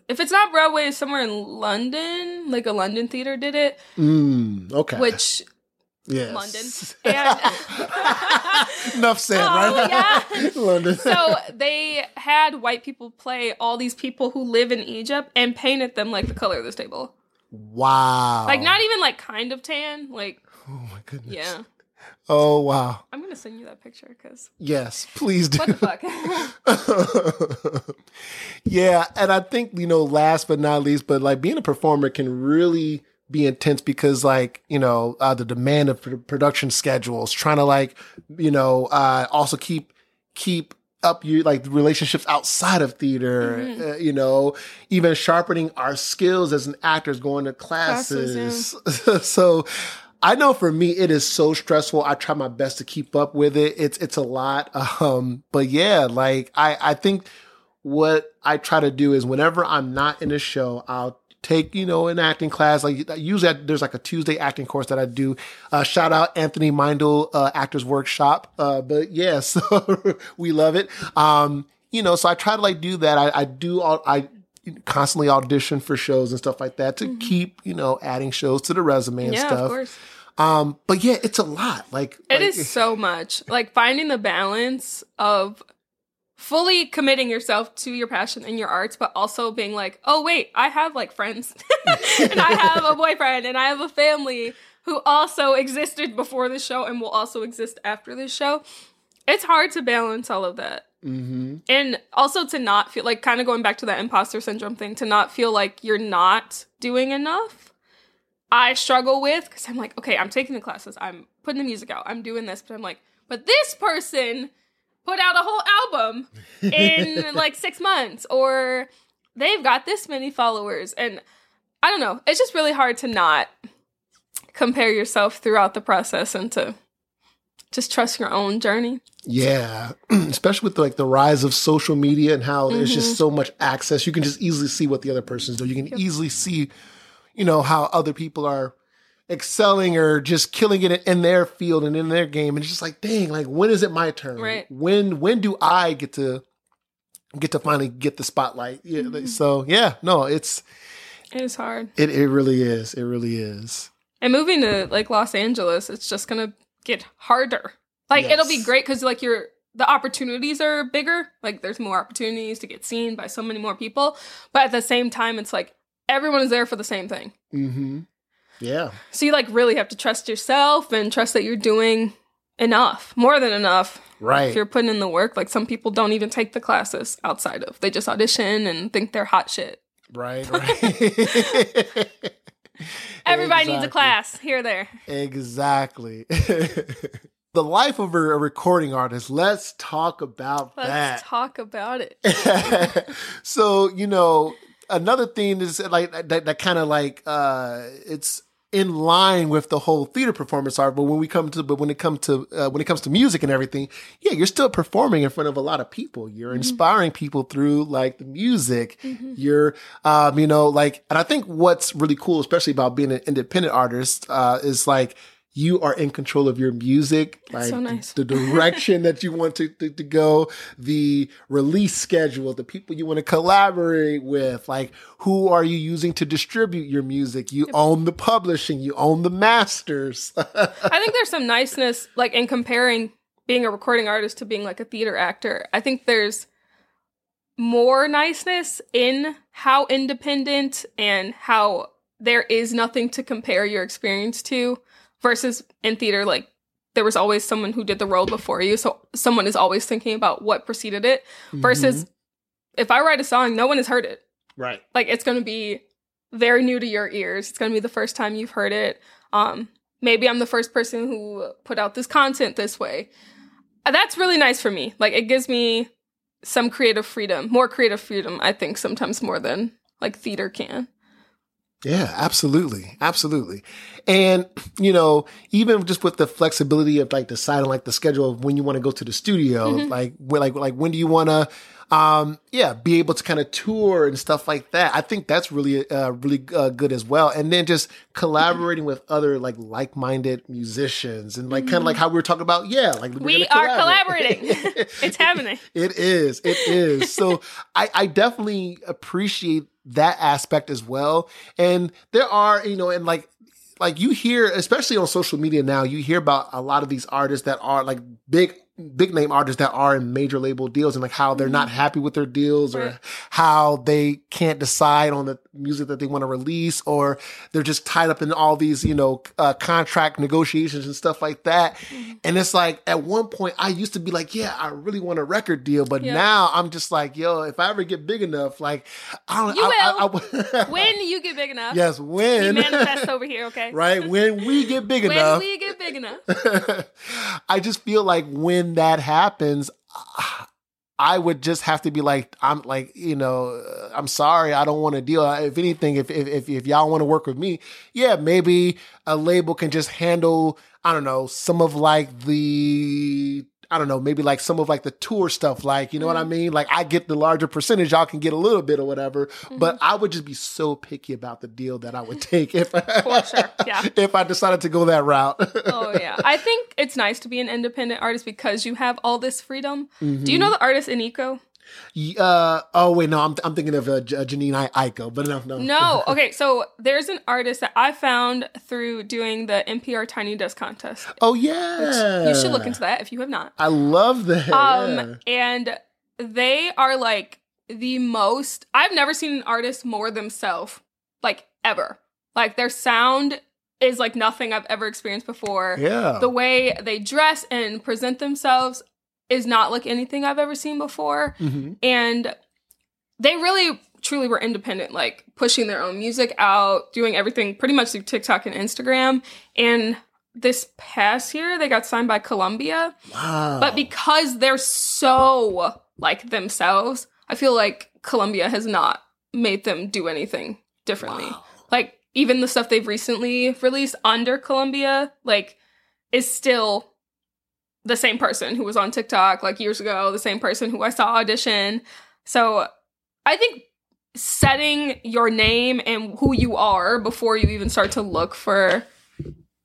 if it's not Broadway, it's somewhere in London. Like a London theater did it, Mm, okay. which yes. London. And Enough said, Oh, right? yeah. London. so they had white people play all these people who live in Egypt and painted them like the color of this table. Wow. Like not even like kind of tan. Like Oh my goodness. yeah. Oh wow. I'm gonna send you that picture because Yes, please do. what the fuck. yeah, and I think you know, last but not least, but like being a performer can really be intense because like you know uh, the demand of pr- production schedules, trying to like you know uh, also keep keep up you like relationships outside of theater, uh, you know, even sharpening our skills as an actors, going to classes. Classes, so. I know for me it is so stressful. I try my best to keep up with it. It's it's a lot. Um, but yeah, like I I think what I try to do is whenever I'm not in a show, I'll take you know an acting class. Like usually I- there's like a Tuesday acting course that I do. Uh, shout out Anthony Meindl uh, Actors Workshop. Uh, but yeah, so we love it. Um, you know, so I try to like do that. I, I do all I constantly audition for shows and stuff like that to keep you know adding shows to the resume and yeah, stuff. of course. Um, but yeah, it's a lot. Like It like, is so much. Like finding the balance of fully committing yourself to your passion and your arts, but also being like, oh, wait, I have like friends and I have a boyfriend and I have a family who also existed before the show and will also exist after this show. It's hard to balance all of that. Mhm. And also to not feel like kind of going back to that imposter syndrome thing, to not feel like you're not doing enough. I struggle with because I'm like, okay, I'm taking the classes, I'm putting the music out, I'm doing this, but I'm like, but this person put out a whole album in like six months, or they've got this many followers. And I don't know, it's just really hard to not compare yourself throughout the process and to just trust your own journey. Yeah, especially with like the rise of social media and how there's Mm-hmm. just so much access. You can just easily see what the other person's doing. You can easily see, you know, how other people are excelling or just killing it in their field and in their game. And it's just like, dang, like when is it my turn? Right. When when do I get to get to finally get the spotlight? Yeah. Mm-hmm. So yeah, no, it's It is hard. it it really is. It really is. And moving to like Los Angeles, it's just gonna get harder. Like it'll be great because like you're the opportunities are bigger. Like there's more opportunities to get seen by so many more people. But at the same time, it's like everyone is there for the same thing. Mm-hmm. Yeah. So you like really have to trust yourself and trust that you're doing enough, more than enough. Right. If you're putting in the work, like some people don't even take the classes outside of. They just audition and think they're hot shit. Right. Right. Everybody needs a class here or there. Exactly. the life of a, recording artist. Let's talk about Let's that. talk about it. so, you know, another thing is like that, that kind of like uh it's in line with the whole theater performance art but when we come to but when it comes to uh, when it comes to music and everything yeah you're still performing in front of a lot of people. You're inspiring people through like the music. You're um you know like and i think what's really cool especially about being an independent artist uh is like you are in control of your music, like so nice. the, direction that you want to, to, to go, the release schedule, the people you want to collaborate with, like who are you using to distribute your music? You own the publishing, you own the masters. I think there's some niceness, like in comparing being a recording artist to being like a theater actor. I think there's more niceness in how independent and how there is nothing to compare your experience to versus in theater like there was always someone who did the role before you so someone is always thinking about what preceded it versus if i write a song no one has heard it. Right. like it's going to be very new to your ears. It's going to be the first time you've heard it. Um maybe i'm the first person who put out this content this way. That's really nice for me. Like it gives me some creative freedom more creative freedom i think sometimes more than like theater can Yeah, absolutely. Absolutely. And, you know, even just with the flexibility of like deciding like the schedule of when you want to go to the studio, like, when, like, like when do you want to, um, yeah, be able to kind of tour and stuff like that. I think that's really, uh, really uh, good as well. And then just collaborating with other like like-minded musicians and like kind of like how we were talking about. Yeah. Like we are collaborating it's happening It is. It is. So I, I definitely appreciate that aspect as well. And there are, you know, and like, like you hear, especially on social media now, you hear about a lot of these artists that are like big, big name artists that are in major label deals and like how they're not happy with their deals or how they can't decide on the music that they want to release or they're just tied up in all these, you know, uh, contract negotiations and stuff like that. And it's like at one point I used to be like, yeah, I really want a record deal, but Yeah. now I'm just like, yo, if I ever get big enough, like I don't You I, I- will. I- when you get big enough yes, you when. manifest over here okay? Right when we get big when enough. when we get big enough. I just feel like when that happens, I would just have to be like, I'm like, you know, uh, I'm sorry, I don't want to deal. If anything, if if, if y'all want to work with me, yeah, maybe a label can just handle, I don't know, some of like the. I don't know, maybe like some of like the tour stuff, like, you know what I mean? Like I get the larger percentage, y'all can get a little bit or whatever. But I would just be so picky about the deal that I would take if For sure, yeah. if I decided to go that route. oh yeah i think it's nice to be an independent artist because you have all this freedom do Mm-hmm. you know the artist iniko Uh oh wait no I'm I'm thinking of uh, J- Janine I- Aiko but no no no okay so there's an artist that i found through doing the npr tiny desk contest oh yeah you should look into that if you have not I love that Um, yeah. and they are like the most. I've never seen an artist more themselves, like ever. Like their sound is like nothing I've ever experienced before. yeah The way they dress and present themselves is not like anything I've ever seen before. Mhm. And they really truly were independent, like pushing their own music out, doing everything pretty much through TikTok and Instagram. And this past year, they got signed by Columbia. wow But because they're so like themselves, I feel like Columbia has not made them do anything differently. Like even the stuff they've recently released under Columbia, like, is still the same person who was on TikTok like years ago, the same person who I saw audition. So I think setting your name and who you are before you even start to look for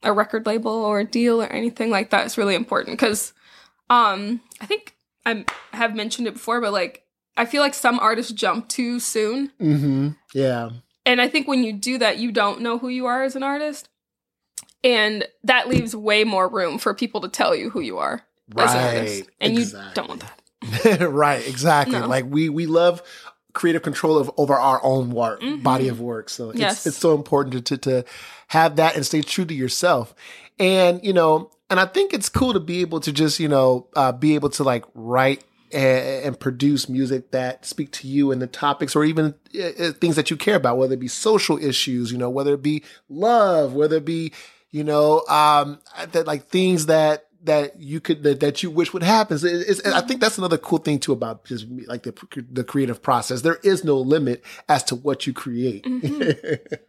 a record label or a deal or anything like that is really important. Because um i think i have mentioned it before but like i feel like some artists jump too soon. Mm-hmm. Yeah. And i think when you do that you don't know who you are as an artist and that leaves way more room for people to tell you who you are as an artist Right, and exactly. you don't want that right exactly No. like we we love creative control of over our own work body of work so it's, Mm-hmm. Yes. it's so important to, to to have that and stay true to yourself and you know and i think it's cool to be able to just you know uh, be able to like write and, and produce music that speak to you and the topics or even uh, uh, things that you care about whether it be social issues you know whether it be love whether it be you know um that like things that that you could that, that you wish would happen. It- it's, i think that's another cool thing too about just like the the creative process. There is no limit as to what you create.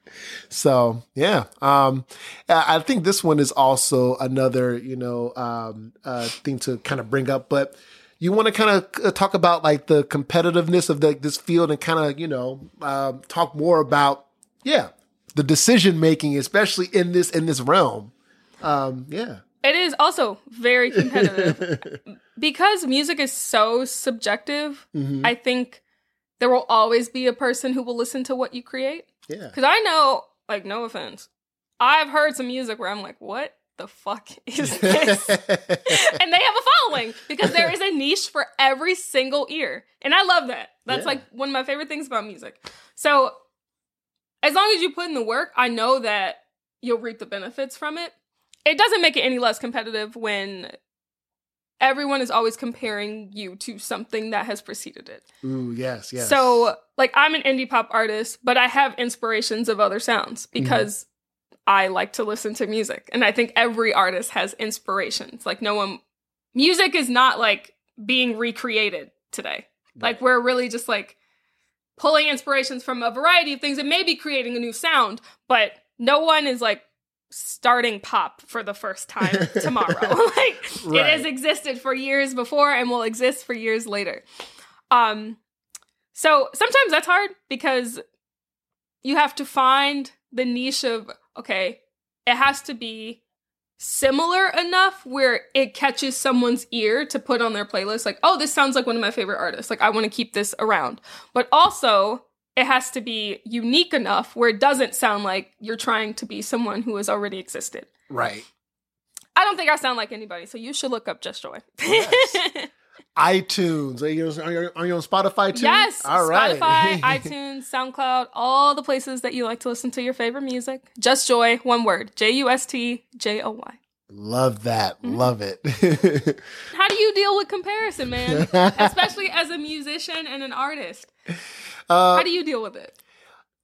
So yeah um i I think this one is also another you know um uh thing to kind of bring up but you want to kind of talk about like the competitiveness of the, this field and kind of you know um, talk more about yeah the decision making especially in this in this realm um yeah It is also very competitive because music is so subjective. Mm-hmm. I think there will always be a person who will listen to what you create. yeah Because I know, like, no offense, I've heard some music where I'm like, what? the fuck is this? and they have a following because there is a niche for every single ear. And I love that. That's Yeah. like one of my favorite things about music. So as long as you put in the work, I know that you'll reap the benefits from it. It doesn't make it any less competitive when everyone is always comparing you to something that has preceded it. Ooh, yes, yes. So, like, I'm an indie pop artist, but I have inspirations of other sounds Mm-hmm. because I like to listen to music. And I think every artist has inspirations. Like, no one, music is not like being recreated today. Like, we're really just like pulling inspirations from a variety of things and maybe creating a new sound, but no one is like starting pop for the first time tomorrow. like, it has existed for years before and will exist for years later. Um, so sometimes that's hard because you have to find the niche of okay, it has to be similar enough where it catches someone's ear to put on their playlist like oh this sounds like one of my favorite artists like i want to keep this around but also it has to be unique enough where it doesn't sound like you're trying to be someone who has already existed right. i don't think i sound like anybody so you should look up just joy oh, Yes. iTunes. Are you, are you, on Spotify too? Yes, All right. Spotify, iTunes, SoundCloud, all the places that you like to listen to your favorite music. Just Joy, one word, J U S T J O Y. Love that. Mm-hmm. Love it. How do you deal with comparison, man? Especially as a musician and an artist. Uh, How do you deal with it?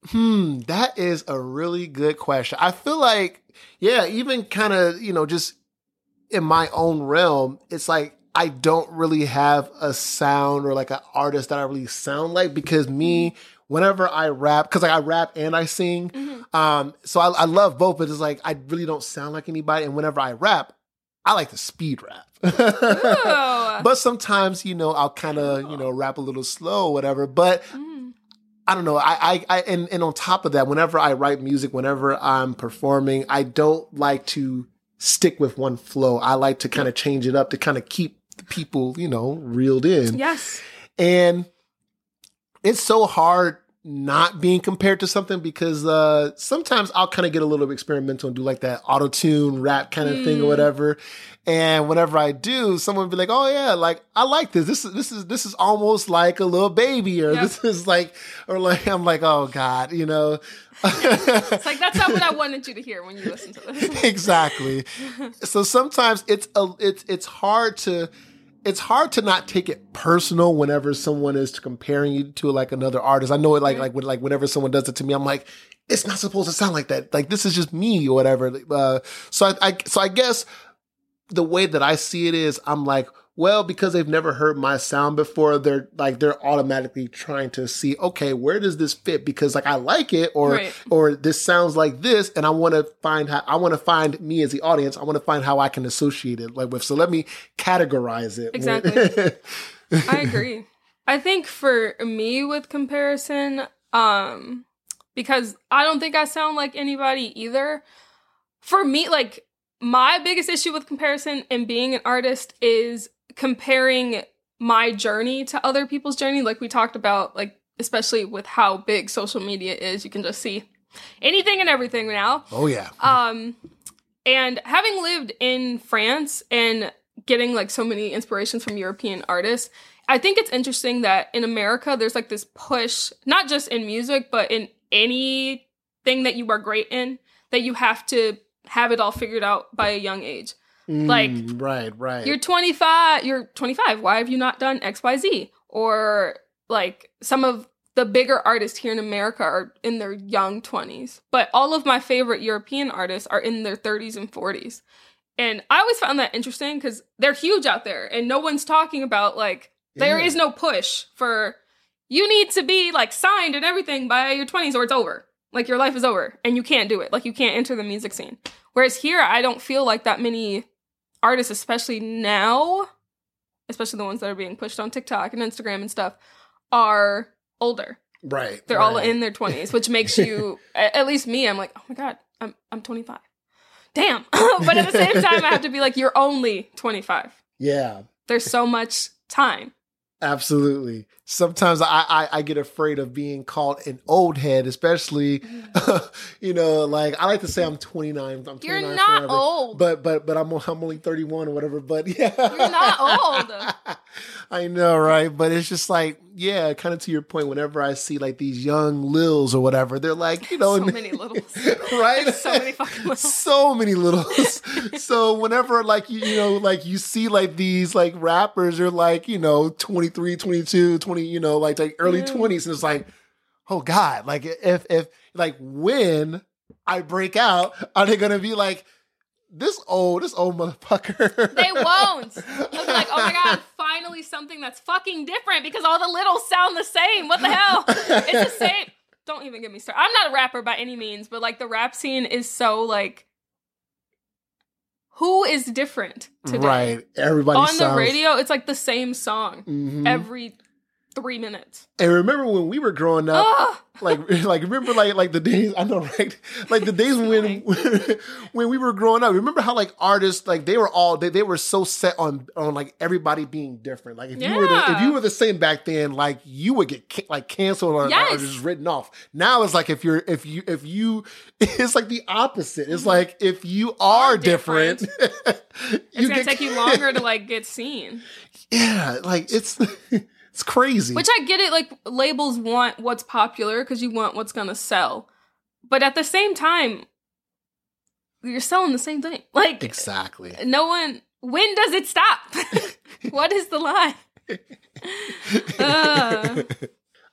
Hmm, that is a really good question. I feel like, yeah, even kind of, you know, just in my own realm, it's like I don't really have a sound or like an artist that I really sound like because me, whenever I rap, because like I rap and I sing, um, so I, I love both, but it's like I really don't sound like anybody. And whenever I rap, I like to speed rap. But sometimes, you know, I'll kind of, you know, rap a little slow, whatever. But Mm. I don't know. I, I, I and, and on top of that, whenever I write music, whenever I'm performing, I don't like to stick with one flow. I like to kind of change it up to kind of keep people, you know, reeled in. Yes. And it's so hard not being compared to something because uh sometimes I'll kind of get a little experimental and do like that auto tune rap kind of thing or Mm. whatever. And whenever I do, someone will be like, "Oh yeah, like I like this. This is this is this is almost like a little baby, or Yep. this is like, or like I'm like, oh god, you know." It's like that's not what I wanted you to hear when you listen to this. exactly. So sometimes it's a it's it's hard to it's hard to not take it personal whenever someone is comparing you to like another artist. I know it like like when like whenever someone does it to me, I'm like, it's not supposed to sound like that. Like this is just me or whatever. Uh, so I, I so I guess the way that I see it is, I'm like, well, because they've never heard my sound before, they're like they're automatically trying to see, okay, where does this fit? Because like I like it, or Right. or this sounds like this, and I want to find how I want to find me as the audience. I want to find how I can associate it like with. So let me categorize it. Exactly. I agree. I think for me with comparison, um, because I don't think I sound like anybody either. For me, like my biggest issue with comparison and being an artist is comparing my journey to other people's journey. Like we talked about, like especially with how big social media is, you can just see anything and everything now. oh yeah. Um, and having lived in France and getting like so many inspirations from European artists, I think it's interesting that in America there's like this push, not just in music, but in anything that you are great in, that you have to have it all figured out by a young age. Like, Mm, right, right. You're 25, you're 25. Why have you not done XYZ? Or like some of the bigger artists here in America are in their young 20s. But all of my favorite European artists are in their 30s and 40s. And I always found that interesting because they're huge out there and no one's talking about like there Yeah. is no push for you need to be like signed and everything by your 20s or it's over. Like your life is over and you can't do it. Like you can't enter the music scene. Whereas here I don't feel like that many artists, especially now, especially the ones that are being pushed on TikTok and Instagram and stuff, are older. right. They're all in their twenties, which makes you, at least me, I'm like, oh my god, I'm I'm 25. Damn. but at the same time, I have to be like, you're only 25. Yeah. There's so much time. Absolutely. Sometimes I, I, I get afraid of being called an old head, especially, mm-hmm. you know, like I like to say I'm 29. I'm 29 You're not forever, old. but but but I'm I'm only 31 or whatever. But yeah, You're not old. I know, right? But it's just like, yeah, kind of to your point. Whenever I see like these young lils or whatever, they're like, you know, So many littles. right? So many fucking littles. so many littles. so whenever like you, you know, like you see like these like rappers are like, you know, 23, 22, 20, you know, like like early Yeah. 20s and it's like, oh god, like if if like when I break out, are they going to be like this old, this old motherfucker? They won't. They'll be like, oh my god, finally something that's fucking different because all the littles sound the same. What the hell? It's the same. Don't even get me started. I'm not a rapper by any means, but like the rap scene is so like, who is different today? Right. Everybody On sounds, the radio, it's like the same song Mhm. every three minutes. And remember when we were growing up, Ugh. like like remember like like the days I know right like the days when when we were growing up remember how like artists like they were all they, they were so set on on like everybody being different like if you were the, if you were the same back then like you would get ca- like canceled or, or Yes. just written off now it's like if you're if you if you it's like the opposite it's like if you are, different, different. It's gonna take you longer to like get seen. yeah like it's it's crazy Which I get it, like labels want what's popular because you want what's gonna sell. But at the same time, you're selling the same thing. Like exactly no one when does it stop? what is the lie? Uh,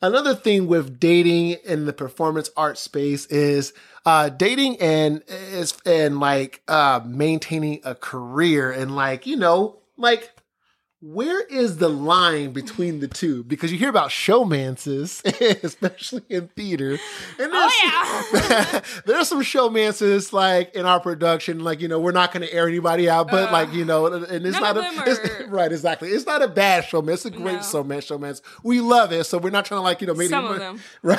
Another thing with dating in the performance art space is uh, dating and is and like uh, maintaining a career and like you know like where is the line between the two? Because you hear about showmances, especially in theater, and there's, Oh, there's some showmances like in our production, like you know we're not going to air anybody out, but Uh, like you know, and it's not a it's- right, exactly. It's not a bad showman. It's a great No. showman. Showmans, we love it, so we're not trying to like you know make some of them. right.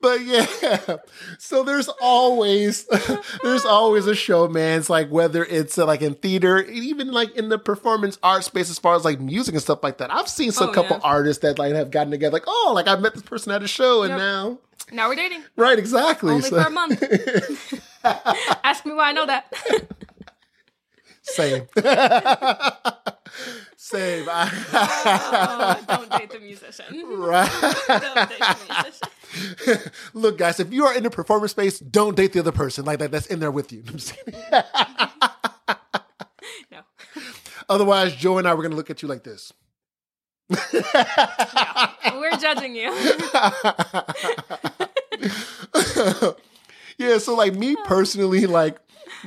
But yeah, so there's always there's always a showman. It's like whether it's uh, like in theater, even like in the performance art space, as far as like music and stuff like that. I've seen some Oh, couple yeah. artists that like have gotten together, like oh, like I met this person at a show, and Yep. now Now we're dating. right, exactly. Only So- for a month. Ask me why I know that. Same. Same. Oh, don't date the musician. right. Don't date the musician. Look, guys, if you are in the performance space, don't date the other person like that. That's in there with you. I'm just kidding. No. Otherwise, Joy and I were going to look at you like this. We're judging you. yeah, so like me personally, like,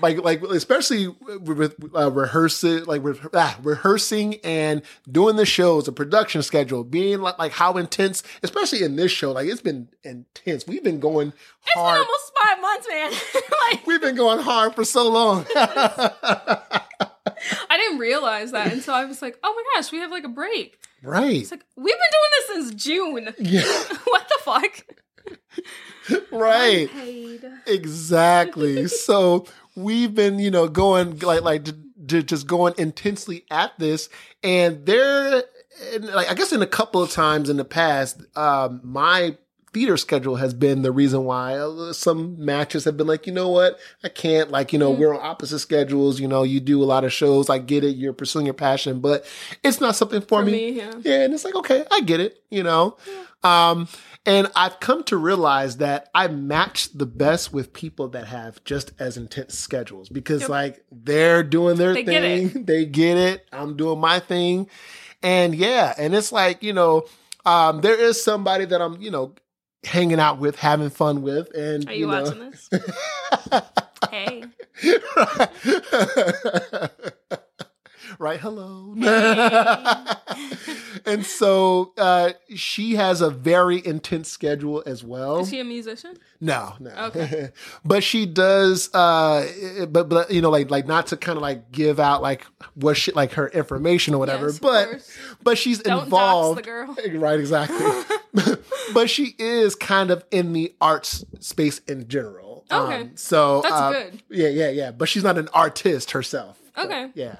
like, like, especially with uh, rehearsing, like re- ah, rehearsing and doing the shows, the production schedule, being like, like how intense, especially in this show, like it's been intense. We've been going It's been hard. almost five months, man. like We've been going hard for so long. I didn't realize that and so I was like, oh my gosh, we have like a break. right. It's like we've been doing this since June. Yeah. what the fuck? Right. Paid. Exactly. so we've been, you know, going like like j- j- just going intensely at this, and there, and like I guess in a couple of times in the past, um, my theater schedule has been the reason why uh, some matches have been like, you know what, I can't. Like, you know, we're on opposite schedules. You know, you do a lot of shows. I get it. You're pursuing your passion, but it's not something for, For me. me, yeah. Yeah, and it's like, okay, I get it, you know. Um, and I've come to realize that I match the best with people that have just as intense schedules because Yep. like they're doing their They get thing, they get it, I'm doing my thing. And yeah, and it's like, you know, um, there is somebody that I'm, you know, hanging out with, having fun with, and Are you, know, watching this? hey. right hello and so uh she has a very intense schedule as well Is she a musician? no no Okay. but she does uh but but you know like like not to kind of like give out like what she like her information or whatever Yes, but course. but she's Don't involved the girl. right exactly but she is kind of in the arts space in general Okay. Um, so That's uh, good. yeah yeah yeah but she's not an artist herself Okay. yeah.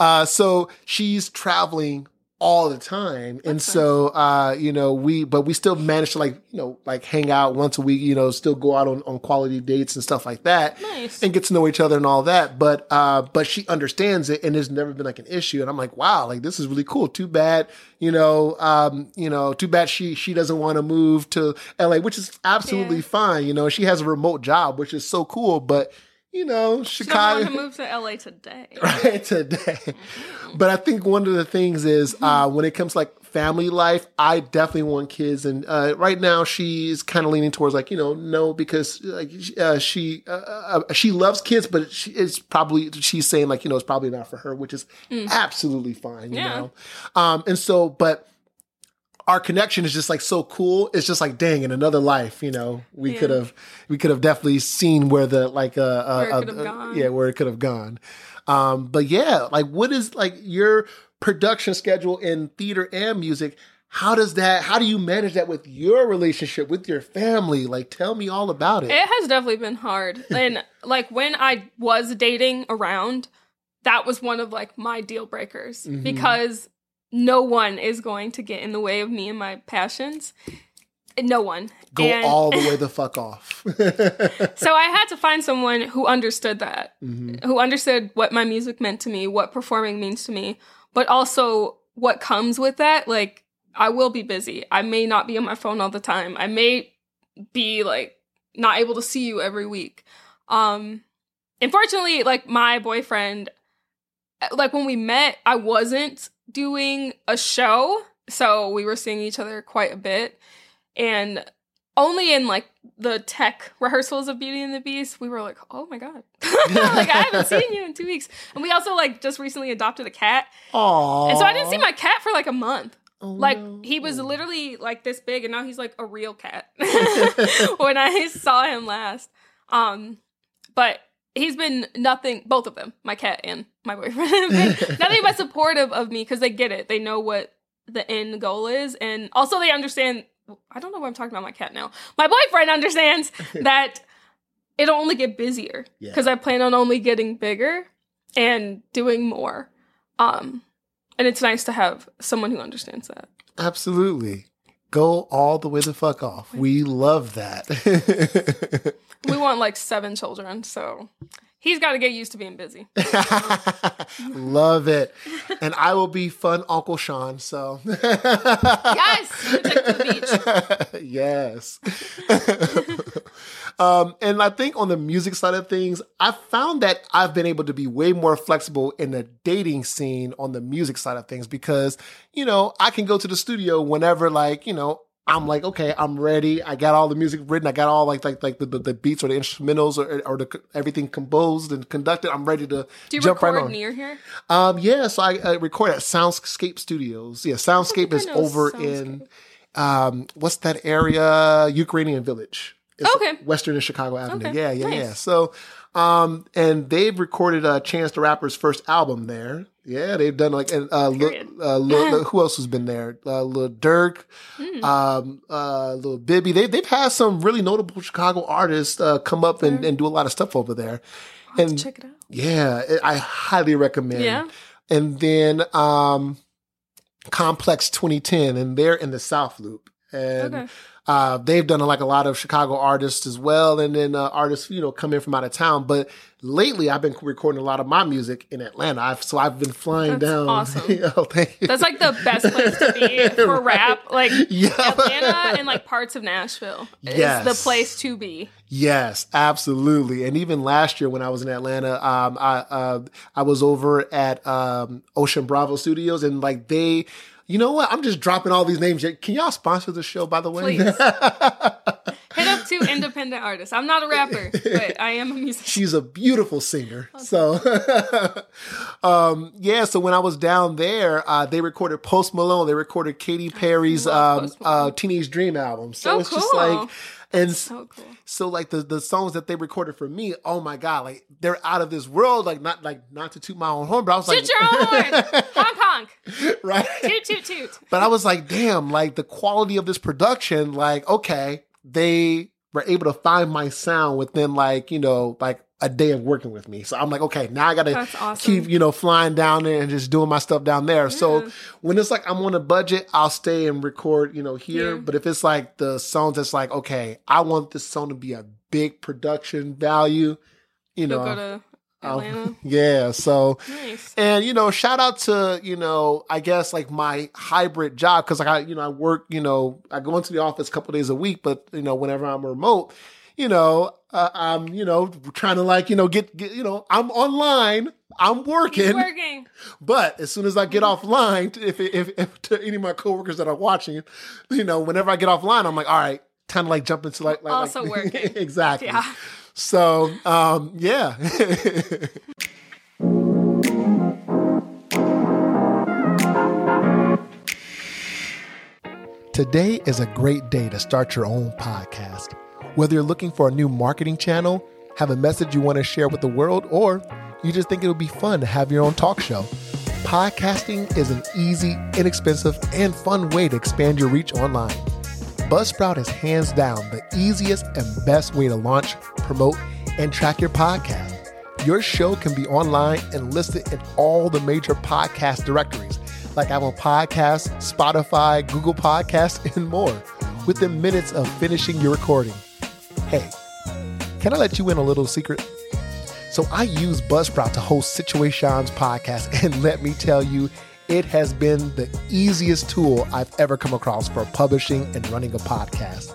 Uh, so she's traveling all the time. and so, uh, you know, we, but we still manage to like, you know, like hang out once a week, you know, still go out on, on quality dates and stuff like that. Nice. And get to know each other and all that. But, uh, but she understands it and there's never been like an issue. And I'm like, wow, like this is really cool. Too bad, you know, um, you know, too bad she, she doesn't want to move to LA, which is absolutely Yeah. fine. You know, she has a remote job, which is so cool, but you know, Chicago want to move to LA today. right today. But I think one of the things is uh, when it comes to like family life, I definitely want kids. And uh, right now, she's kind of leaning towards like you know no because like uh, she uh, uh, she loves kids, but she, it's probably she's saying like you know it's probably not for her, which is absolutely fine. You Yeah. know, um, and so but. Our connection is just like so cool. It's just like, dang, in another life, you know, we Yeah. could have, we could have definitely seen where the like, uh, uh, Where it uh, could have uh, gone. yeah, where it could have gone. Um, but yeah, like what is like your production schedule in theater and music? How does that, how do you manage that with your relationship with your family? Like, tell me all about it. It has definitely been hard. And like when I was dating around, that was one of like my deal breakers Mhm. because no one is going to get in the way of me and my passions. No one. Go And all the way the fuck off. so I had to find someone who understood that, Mhm. who understood what my music meant to me, what performing means to me, but also what comes with that. Like, I will be busy. I may not be on my phone all the time. I may be like not able to see you every week. Um, unfortunately, like my boyfriend, like when we met, I wasn't doing a show, so we were seeing each other quite a bit, and only in like the tech rehearsals of Beauty and the Beast, we were like, oh my god, like I haven't seen you in two weeks, and we also like just recently adopted a cat, Aww. and so I didn't see my cat for like a month. Oh, Like no. he was literally like this big, and now he's like a real cat. when I saw him last, um, but he's been nothing. Both of them, my cat and my boyfriend, nothing but supportive of me because they get it. They know what the end goal is, and also they understand. I don't know why I'm talking about my cat now. My boyfriend understands that it'll only get busier Yeah. because I plan on only getting bigger and doing more. Um, and it's nice to have someone who understands that. Absolutely. Go all the way the fuck off. We love that. We want like seven children, so he's got to get used to being busy. love it. And I will be fun Uncle Sean. So, Yes, take to the beach. yes. um, and I think on the music side of things, I found that I've been able to be way more flexible in the dating scene on the music side of things because, you know, I can go to the studio whenever, like, you know, I'm like, okay, I'm ready. I got all the music written. I got all like like like the, the, the beats or the instrumentals or, or the everything composed and conducted. I'm ready to Do you jump record right on. near here? Um, yeah, so I, I record at Soundscape Studios. Yeah, Soundscape is over Soundscape. in um, what's that area? Ukrainian Village. It's Okay. Western and Chicago Avenue. Okay, Yeah, yeah, yeah. So, um, and they've recorded uh, Chance the Rapper's first album there. Yeah, they've done like and uh, Period. uh, who else has been there? Uh, Lil Durk, Hmm. um, uh, Lil Bibby. They they've had some really notable Chicago artists uh, come up and, and do a lot of stuff over there. I'll have to And check it out. yeah, it- I highly recommend. Yeah. And then um Complex 2010, and they're in the South Loop. And Okay. Uh, they've done like a lot of Chicago artists as well, and then uh, artists you know come in from out of town. But lately, I've been recording a lot of my music in Atlanta. I've so I've been flying That's down. awesome. oh, thank you. That's like the best place to be for rap. Like Yeah. Atlanta and like parts of Nashville Yes. is the place to be. Yes, absolutely. And even last year when I was in Atlanta, um, I uh, I was over at um, Ocean Bravo Studios, and like they, you know what? I'm just dropping all these names. Can y'all sponsor the show, by the way? Please. Hit up to independent artists. I'm not a rapper, but I am a musician. She's a beautiful singer. So, um, yeah. So when I was down there, uh, they recorded Post Malone. They recorded Katy Perry's um, uh, Teenage Dream album. So Oh, it's just like, and So cool. So like the the songs that they recorded for me, oh my god, like they're out of this world. Like not like not to toot my own horn, but I was like, Toot your own horn. honk honk. right? Toot toot toot. But I was like, damn, like the quality of this production, like okay, they were able to find my sound within like you know like a day of working with me. So I'm like, okay, now I got to awesome. keep, you know, flying down there and just doing my stuff down there. So when it's like I'm on a budget, I'll stay and record, you know, here. Yeah. But if it's like the songs that's like, okay, I want this song to be a big production value, you You'll know. go to Atlanta. yeah. So nice. and you know, shout out to you know, I guess like my hybrid job because like I you know I work you know I go into the office a couple days a week, but you know whenever I'm remote, you know uh, I'm you know trying to like you know get, get you know I'm online, I'm working, Working. but as soon as I get offline, if, if if to any of my coworkers that are watching, you know whenever I get offline, I'm like all right, time to like jump into like like Also like- working. exactly. Yeah. So um yeah. Today is a great day to start your own podcast. Whether you're looking for a new marketing channel, have a message you want to share with the world, or you just think it would be fun to have your own talk show, podcasting is an easy, inexpensive, and fun way to expand your reach online. Buzzsprout is hands down the easiest and best way to launch, promote, and track your podcast. Your show can be online and listed in all the major podcast directories like Apple Podcasts, Spotify, Google Podcasts, and more within minutes of finishing your recording. Hey, can I let you in a little secret? So I use Buzzsprout to host Situaseans podcast, and let me tell you, it has been the easiest tool I've ever come across for publishing and running a podcast.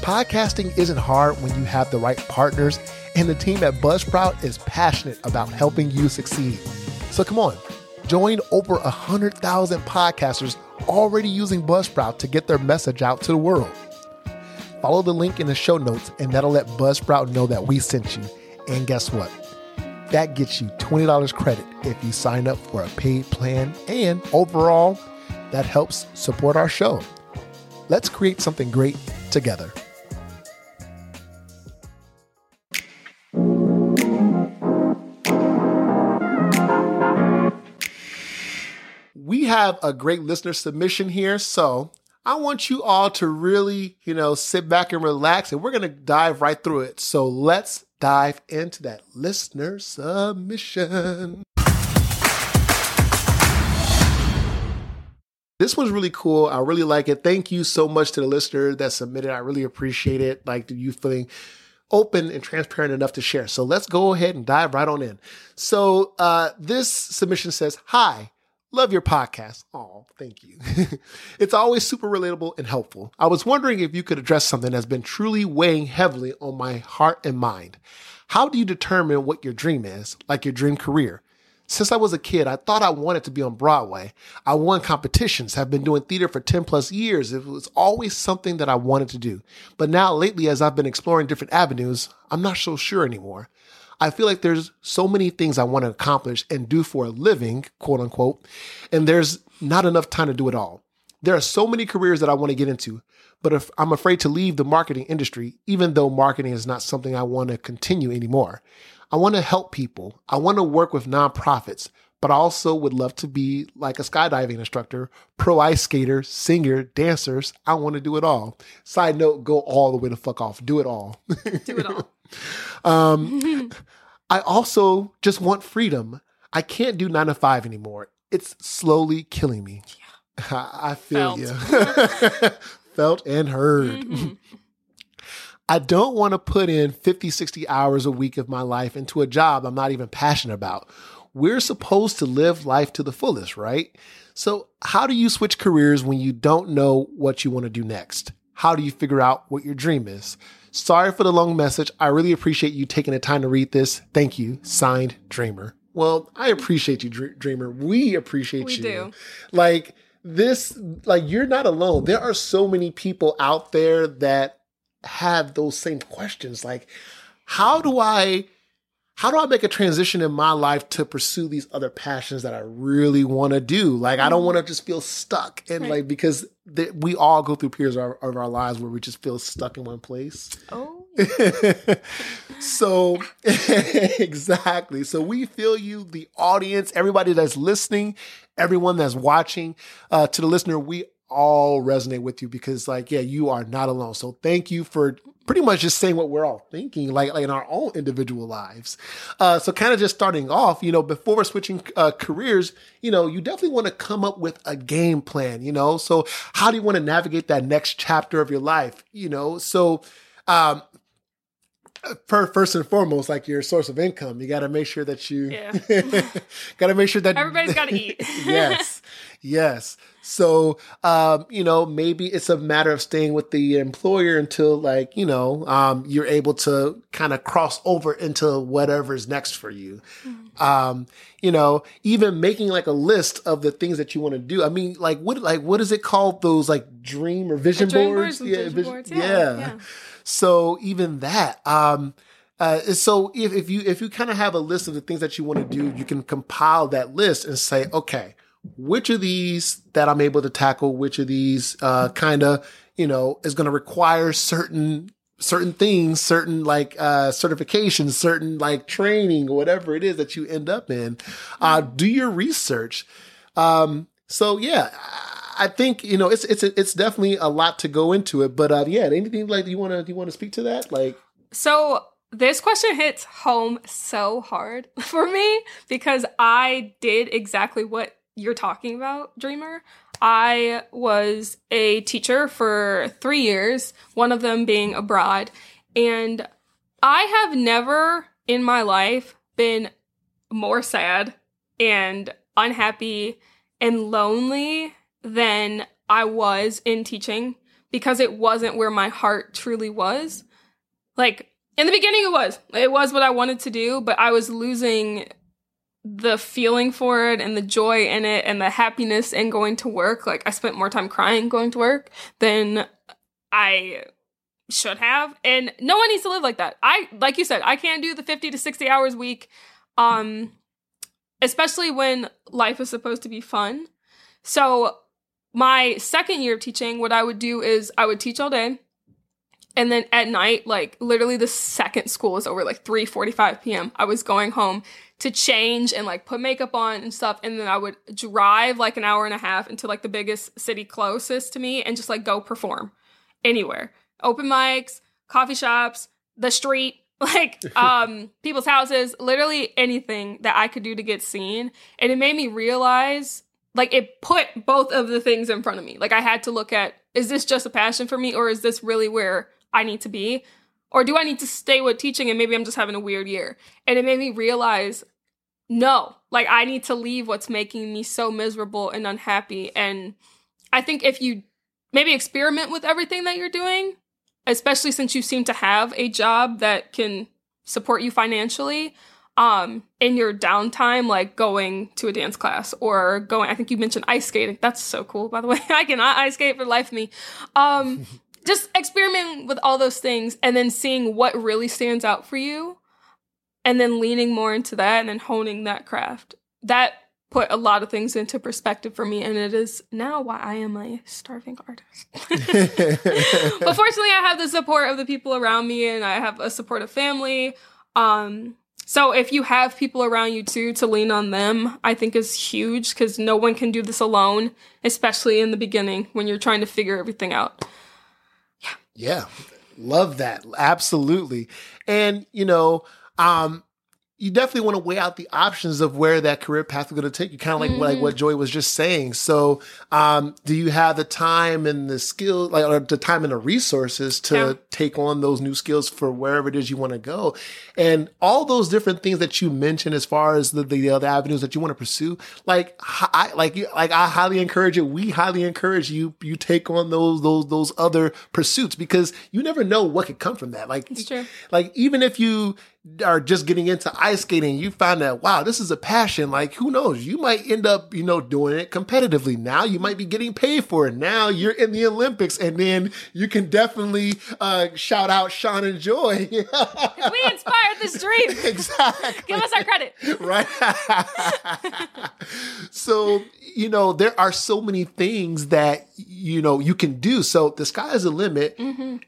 Podcasting isn't hard when you have the right partners, and the team at Buzzsprout is passionate about helping you succeed. So come on, join over 100,000 podcasters already using Buzzsprout to get their message out to the world. Follow the link in the show notes, and that'll let Buzzsprout know that we sent you. And guess what? That gets you $20 credit if you sign up for a paid plan, and overall, that helps support our show. Let's create something great together. we have a great listener submission here. So I want you all to really, you know, sit back and relax and we're going to dive right through it. So let's dive into that listener submission. This one's really cool. I really like it. Thank you so much to the listener that submitted. I really appreciate it. Like you feeling open and transparent enough to share. So let's go ahead and dive right on in. So uh, this submission says, Hi, love your podcast. Oh, thank you. it's always super relatable and helpful. I was wondering if you could address something that's been truly weighing heavily on my heart and mind. How do you determine what your dream is, like your dream career? Since I was a kid, I thought I wanted to be on Broadway. I won competitions, have been doing theater for 10 plus years. It was always something that I wanted to do. But now, lately, as I've been exploring different avenues, I'm not so sure anymore. I feel like there's so many things I want to accomplish and do for a living, quote unquote, and there's not enough time to do it all. There are so many careers that I want to get into, but if I'm afraid to leave the marketing industry, even though marketing is not something I want to continue anymore. I want to help people. I want to work with nonprofits, but I also would love to be like a skydiving instructor, pro ice skater, singer, dancers. I want to do it all. Side note, go all the way to fuck off. Do it all. Do it all. Um, I also just want freedom. I can't do nine to five anymore. It's slowly killing me. I, I feel Felt. you. Felt and heard. Mhm. I don't want to put in 50, 60 hours a week of my life into a job I'm not even passionate about. We're supposed to live life to the fullest, right? So, how do you switch careers when you don't know what you want to do next? How do you figure out what your dream is? Sorry for the long message. I really appreciate you taking the time to read this. Thank you. Signed, Dreamer. Well, I appreciate you, Dreamer. We appreciate We you. do. Like this, like you're not alone. There are so many people out there that have those same questions. Like, how do I, how do I make a transition in my life to pursue these other passions that I really want to do? Like, I don't want to just feel stuck and Right. like because th- we all go through periods of our, of our lives where we just feel stuck in one place. Oh. so exactly. So we feel you, the audience, everybody that's listening, everyone that's watching. Uh, to the listener, we all resonate with you because, like, yeah, you are not alone. So thank you for pretty much just saying what we're all thinking, like, like in our own individual lives. Uh, so kind of just starting off, you know, before we're switching uh, careers, you know, you definitely want to come up with a game plan, you know? So how do you want to navigate that next chapter of your life, you know? So, um, first and foremost, like your source of income, you got to make sure that you Yeah. got to make sure that Everybody's got to eat. yes, yes. So, um, you know, maybe it's a matter of staying with the employer until, like, you know, um, you're able to kind of cross over into whatever's next for you. Um, you know, even making like a list of the things that you want to do. I mean, like, what, like, what is it called? Those like dream or vision dream boards? and vision vision- boards, yeah, yeah. So even that, um, uh, so if, if you if you kind of have a list of the things that you want to do, you can compile that list and say, okay, which of these that I'm able to tackle, which of these uh, kind of you know is going to require certain certain things, certain like uh, certifications, certain like training, whatever it is that you end up in. Uh, do your research. Um, so yeah, I think you know it's it's it's definitely a lot to go into it. But uh, yeah, anything like you want to you want to speak to that? Like, So this question hits home so hard for me because I did exactly what you're talking about, Dreamer. I was a teacher for three years, one of them being abroad. And I have never in my life been more sad and unhappy and lonely than I was in teaching because it wasn't where my heart truly was. Like in the beginning, it was. It was what I wanted to do, but I was losing the feeling for it and the joy in it and the happiness in going to work. Like I spent more time crying going to work than I should have. And no one needs to live like that. I like you said, I can't do the 50 to 60 hours week. Um especially when life is supposed to be fun. So my second year of teaching, what I would do is I would teach all day. And then at night, like literally the second school was over, like 3 45 p.m., I was going home to change and like put makeup on and stuff. And then I would drive like an hour and a half into like the biggest city closest to me and just like go perform anywhere. Open mics, coffee shops, the street, like um people's houses, literally anything that I could do to get seen. And it made me realize like it put both of the things in front of me. Like I had to look at is this just a passion for me or is this really where I need to be? Or do I need to stay with teaching and maybe I'm just having a weird year? And it made me realize no, like I need to leave what's making me so miserable and unhappy. And I think if you maybe experiment with everything that you're doing, especially since you seem to have a job that can support you financially, um, in your downtime, like going to a dance class or going, I think you mentioned ice skating. That's so cool, by the way. I cannot ice skate for life me. Um, just experimenting with all those things and then seeing what really stands out for you and then leaning more into that and then honing that craft. That put a lot of things into perspective for me and it is now why I am a starving artist. but fortunately I have the support of the people around me and I have a supportive family. Um so if you have people around you too to lean on them, I think is huge cuz no one can do this alone, especially in the beginning when you're trying to figure everything out. Yeah. Love that. Absolutely. And, you know, um, you definitely want to weigh out the options of where that career path is going to take you, kind of like, like what Joy was just saying. So, um, do you have the time and the skill, like, or the time and the resources to Yeah. take on those new skills for wherever it is you want to go? And all those different things that you mentioned as far as the, the other avenues that you want to pursue, like, I, like, you- like, I highly encourage it. We highly encourage you, you take on those, those, those other pursuits because you never know what could come from that. Like, It's true. like even if you are just getting into ice skating, you find that wow, this is a passion. Like who knows? You might end up, you know, doing it competitively. Now you might be getting paid for it. Now you're in the Olympics, and then you can definitely uh, shout out Sean and Joy. We inspired this dream. exactly. Give us our credit. right? so, you know, there are so many things that, you know, you can do. So the sky is the limit.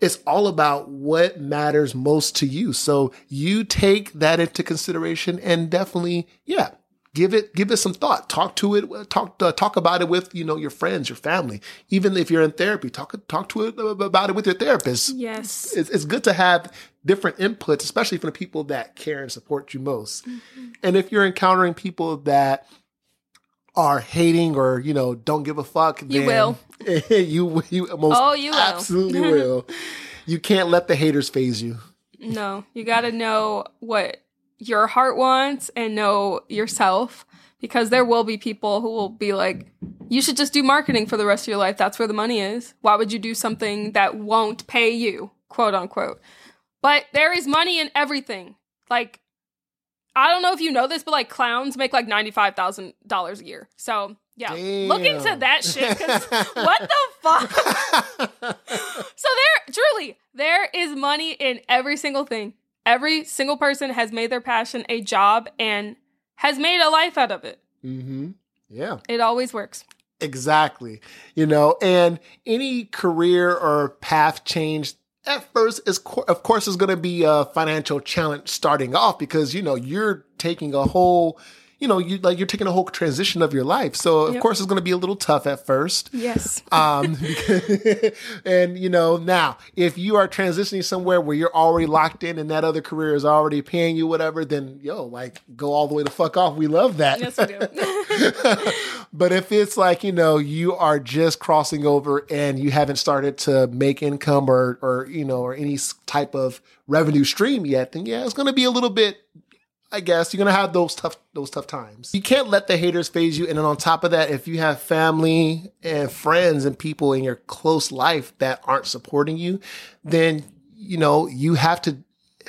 It's all about what matters most to you. So you take that into consideration and definitely, yeah, give it give it some thought talk to it talk uh, talk about it with you know your friends your family even if you're in therapy talk talk to it about it with your therapist Yes. it's, it's good to have different inputs especially from the people that care and support you most Mm-hmm. and if you're encountering people that are hating or you know don't give a fuck You will. you you most Oh, you will. absolutely will you can't let the haters phase you No, you got to know what your heart wants and know yourself because there will be people who will be like, you should just do marketing for the rest of your life. That's where the money is. Why would you do something that won't pay you, quote unquote? But there is money in everything. Like, I don't know if you know this, but like clowns make like $95,000 a year. So, yeah, look into Damn. that shit. 'cause what the fuck? So there, truly, there is money in every single thing. Every single person has made their passion a job and has made a life out of it. mm-hmm yeah It always works. Exactly. You know, and any career or path change at first is co- of course is going to be a financial challenge starting off because you know you're taking a whole you know you like you're taking a whole transition of your life so of Yep. course it's going to be a little tough at first Yes. um and you know now if you are transitioning somewhere where you're already locked in and that other career is already paying you whatever then yo like go all the way the fuck off we love that yes, we do. but if it's like you know you are just crossing over and you haven't started to make income or or you know or any type of revenue stream yet then yeah it's going to be a little bit I guess you're gonna have those tough those tough times. You can't let the haters phase you. And then on top of that, if you have family and friends and people in your close life that aren't supporting you, then you know you have to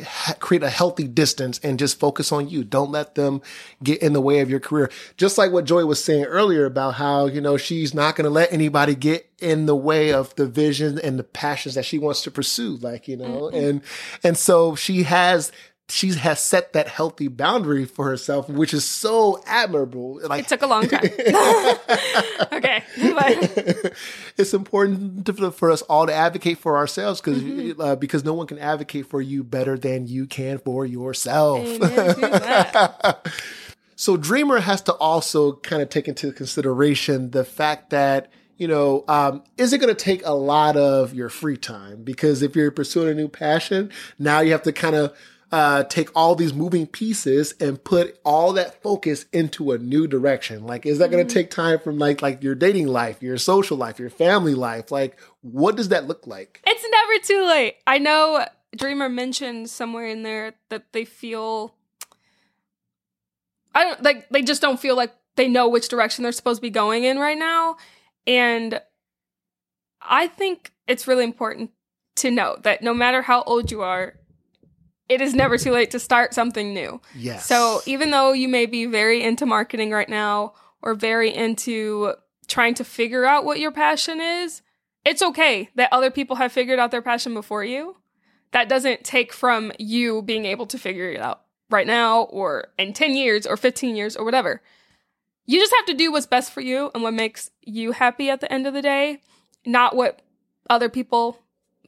ha- create a healthy distance and just focus on you. Don't let them get in the way of your career. Just like what Joy was saying earlier about how, you know, she's not to let anybody get in the way of the vision and the passions that she wants to pursue. Like, you know, mm-hmm. and, and so she has, she has set that healthy boundary for herself, which is so admirable. Like, It took a long time. okay. But it's important to, for us all to advocate for ourselves because Mm-hmm. uh, because no one can advocate for you better than you can for yourself. Amen to that. So Dreamer has to also kind of take into consideration the fact that you know um, is it going to take a lot of your free time because if you're pursuing a new passion, now you have to kind of uh, take all these moving pieces and put all that focus into a new direction. Like, is that going to take time from like like your dating life, your social life, your family life? Like, what does that look like? it's never too late. I know Dreamer mentioned somewhere in there that they feel I don't like they just don't feel like they know which direction they're supposed to be going in right now. And I think it's really important to note that no matter how old you are, it is never too late to start something new. Yes. So even though you may be very into marketing right now or very into trying to figure out what your passion is, it's okay that other people have figured out their passion before you. That doesn't take from you being able to figure it out right now or in 10 years or 15 years or whatever. You just have to do what's best for you and what makes you happy at the end of the day, not what other people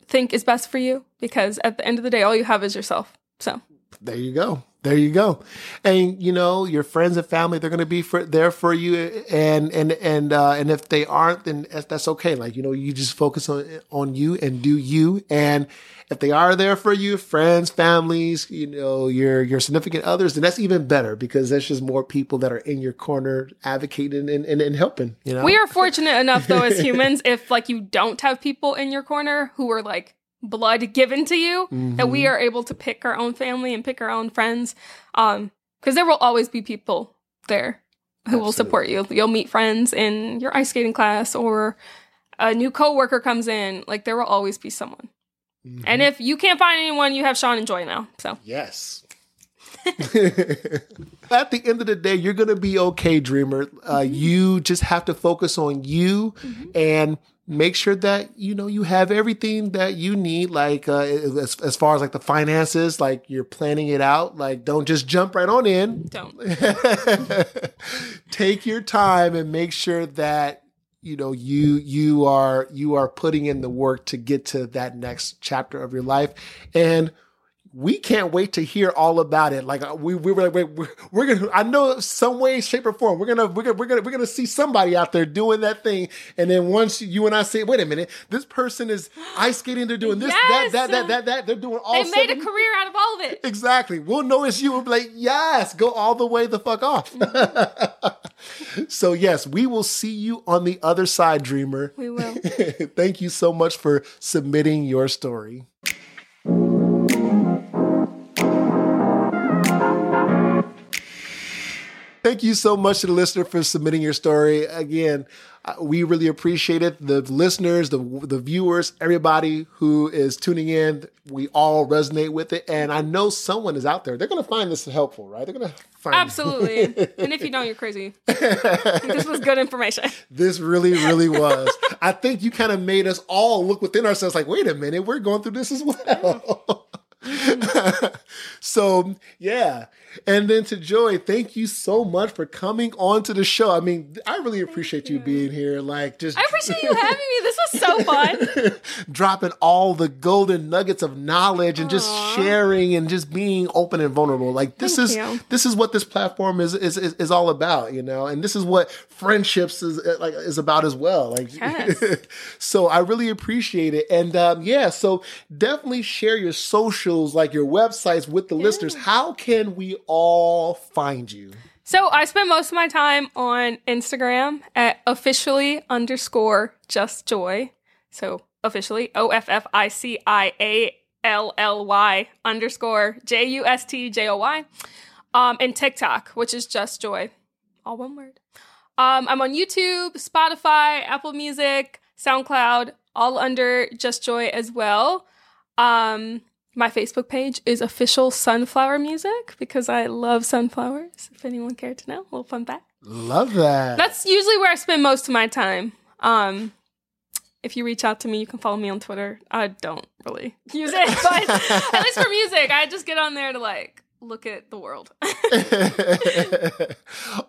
think is best for you because at the end of the day all you have is yourself. So, There you go. There you go. And you know, your friends and family, they're going to be for, there for you. And, and, and, uh, and if they aren't, then that's, okay. Like, you know, you just focus on, on you and do you. And if they are there for you, friends, families, you know, your, your significant others, then that's even better because that's just more people that are in your corner advocating and, and, and helping, you know? We are fortunate enough though as humans if like you don't have people in your corner who are like blood given to you that we are able to pick our own family and pick our own friends um because there will always be people there who will support you. You'll meet friends in your ice skating class or a new coworker comes in like there will always be someone. And if you can't find anyone you have Sean and Joy now so. Yes. At the end of the day, you're going to be okay, dreamer. Uh, You just have to focus on you and make sure that, you know, you have everything that you need. Like, uh, as, as far as like the finances, like you're planning it out. Like, don't just jump right on in. don't Take your time and make sure that you know you you are you are putting in the work to get to that next chapter of your life and we can't wait to hear all about it. Like uh, we, we were like, we're, we're gonna, I know some way, shape or form, we're gonna, we're gonna, we're gonna, we're gonna see somebody out there doing that thing. And then once you and I say, wait a minute, this person is ice skating, they're doing this, Yes! that, that, that, that, that, they're doing all They made a career out of all of it. Exactly. We'll know it's you. We'll be like, yes, go all the way the fuck off. so, yes, we will see you on the other side, dreamer. We will. Thank you so much for submitting your story. Thank you so much to the listener for submitting your story. Again, uh, we really appreciate it. The listeners, the the viewers, everybody who is tuning in, we all resonate with it. And I know someone is out there. They're going to find this helpful, right? They're going to find Absolutely. and if you don't, you're crazy. this was good information. This really, really was. I think you kind of made us all look within ourselves like, wait a minute, we're going through this as well. so, yeah. And then to Joy, thank you so much for coming on to the show. I mean, I really appreciate you. being here. Like, just I appreciate you having me. This was so fun. dropping all the golden nuggets of knowledge and just sharing and just being open and vulnerable. Like this Thank is you. this is what this platform is, is is is all about, you know. And this is what friendships is uh, like is about as well. Like Yes. so I really appreciate it. And um yeah, so definitely share your like your websites with the listeners. How can we all find you? So I spend most of my time on Instagram at officially underscore just joy. So officially O F F I C I A L L Y underscore J U S T J O Y. Um, and TikTok, which is just joy, all one word. Um, I'm on YouTube, Spotify, Apple Music, SoundCloud, all under just joy as well. Um, my Facebook page is official sunflower music because I love sunflowers. If anyone cared to know, a little fun fact. Love that. That's usually where I spend most of my time. Um, if you reach out to me, you can follow me on Twitter. I don't really use it, but at least for music, I just get on there to like look at the world.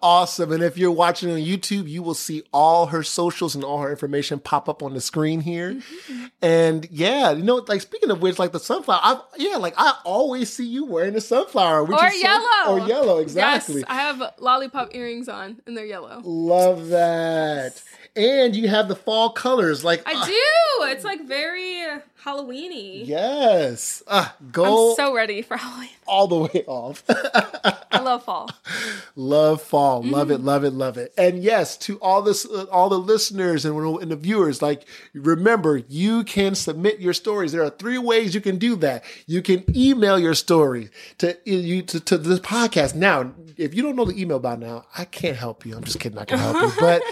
awesome. And if you're watching on YouTube, you will see all her socials and all her information pop up on the screen here. Mm-hmm. And yeah, you know, like speaking of which, like the sunflower, I've, yeah, like I always see you wearing a sunflower, which or is so- yellow. or yellow, exactly. Yes, I have lollipop earrings on, and they're yellow. Love that. And you have the fall colors, like I ah, do. It's like very uh, Halloweeny. Yes, ah, go I'm so ready for Halloween. all the way off. I love fall. Love fall, love Mm-hmm. it, love it, love it. And yes, to all this, uh, all the listeners and, and the viewers, like remember, you can submit your stories. There are three ways you can do that. You can email your story to you to, to this podcast. Now, if you don't know the email by now, I can't help you. I'm just kidding. I can help you, but.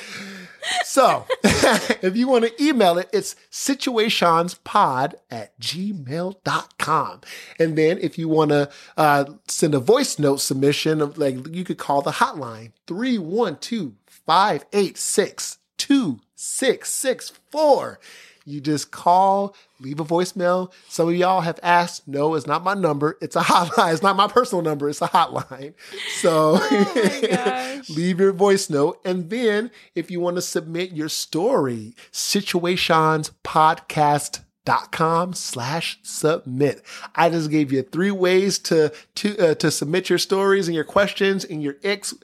So, if you want to email it, it's situaseanspod at gmail.com. And then if you want to uh, send a voice note submission, of like you could call the hotline 312 586 2664. You just call, leave a voicemail. Some of y'all have asked, no, it's not my number. It's a hotline. It's not my personal number. It's a hotline. So gosh. leave your voice note. And then if you want to submit your story, situaseanspodcast.com slash submit. I just gave you three ways to, to, uh, to submit your stories and your questions and your icks.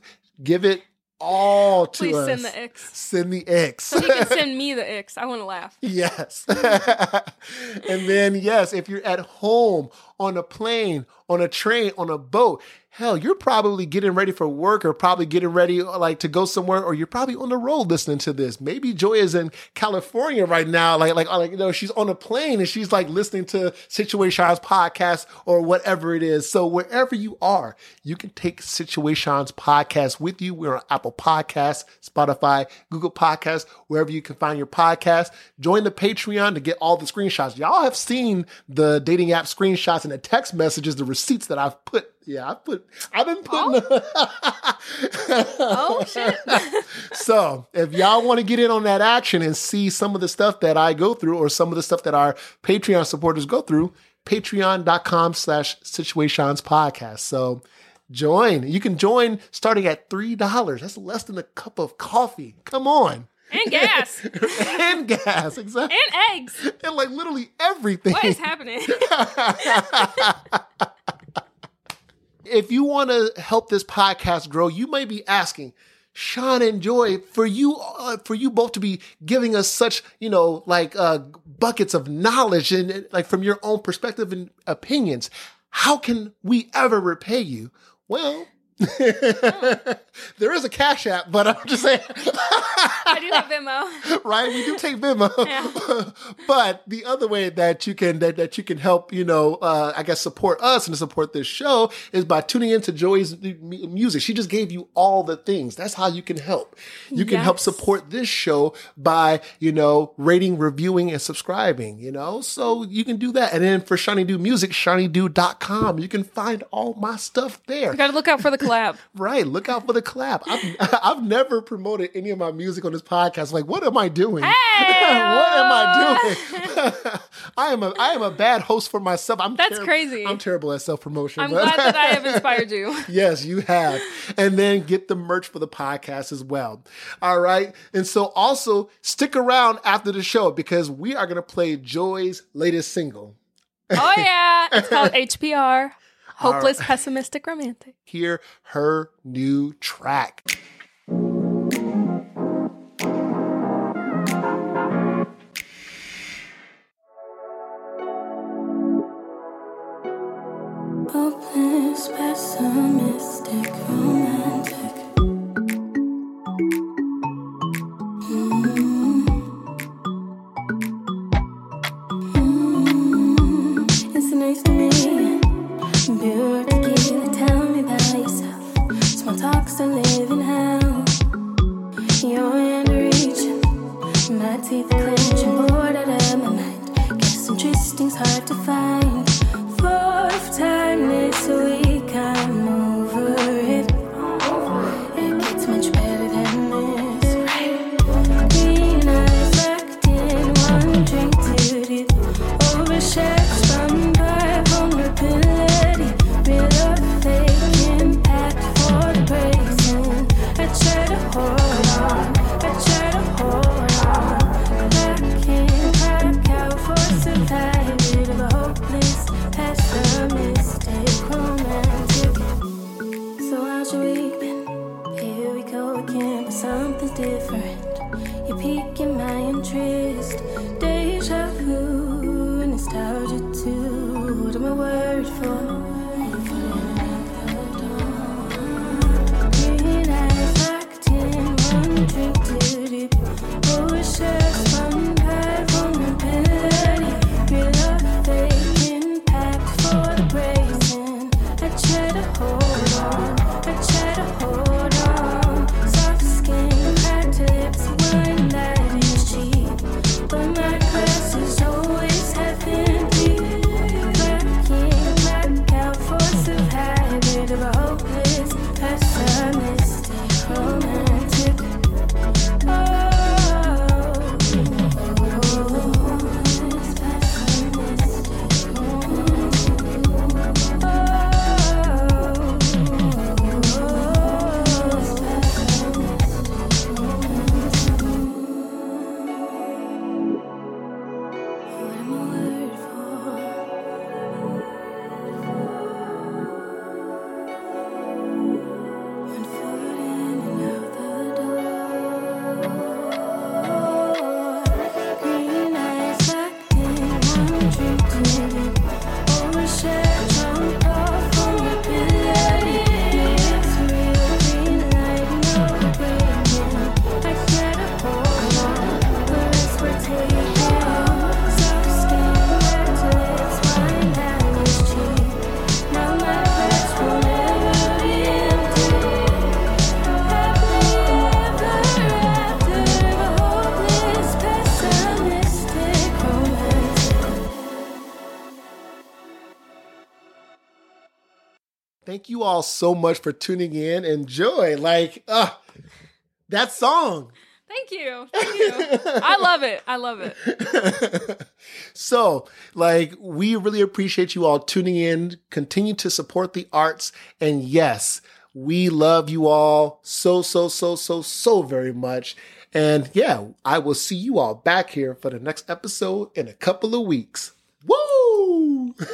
Give it all to Please us. send the X. Send the X. So you can send me the X. I want to laugh. Yes. and then, yes, if you're at home, on a plane, on a train, on a boat, hell, you're probably getting ready for work or probably getting ready uh, like to go somewhere or you're probably on the road listening to this. Maybe Joy is in California right now, like, like, like, you know, she's on a plane and she's like listening to Situaseans podcast or whatever it is. So wherever you are, you can take Situaseans podcast with you. We're on Apple Podcasts, Spotify, Google Podcasts, wherever you can find your podcast. Join the Patreon to get all the screenshots. Y'all have seen the dating app screenshots and the text messages, the receipts that I've put. Yeah, I put. I've been putting. Oh, oh shit. so if y'all want to get in on that action and see some of the stuff that I go through or some of the stuff that our Patreon supporters go through, patreon.com slash situaseans podcast. So join. You can join starting at $3. That's less than a cup of coffee. Come on. And gas. and gas, exactly. And eggs. And like literally everything. What is happening? If you want to help this podcast grow, you may be asking, Sean and Joy, for you, uh, for you both to be giving us such, you know, like uh, buckets of knowledge and like from your own perspective and opinions, how can we ever repay you? Well, there is a cash app, but I'm just saying. I do have Venmo. right? We do take Venmo. Yeah. but the other way that you can that, that you can help, you know, uh, I guess support us and support this show is by tuning into Joy's music. She just gave you all the things. That's how you can help. You can help support this show by, you know, rating, reviewing, and subscribing, you know? So you can do that. And then for Shiny Do Music, shinydo.com, you can find all my stuff there. You gotta look out for the collab. Right. Look out for the clap. I've, I've never promoted any of my music on this podcast. Like, what am I doing? Hey! what am I doing? I am a I am a bad host for myself. I'm That's crazy. I'm terrible at self promotion. I'm glad that I have inspired you. yes, you have. And then get the merch for the podcast as well. All right. And so also stick around after the show because we are going to play Joy's latest single. Oh yeah, it's called HPR, Hopeless Pessimistic Romantic. Hear her new track. All so much for tuning in. Enjoy. Like, uh, that song. Thank you. Thank you. I love it. I love it. so, like, we really appreciate you all tuning in. Continue to support the arts. And yes, we love you all so, so, so, so, so very much. And yeah, I will see you all back here for the next episode in a couple of weeks. Woo!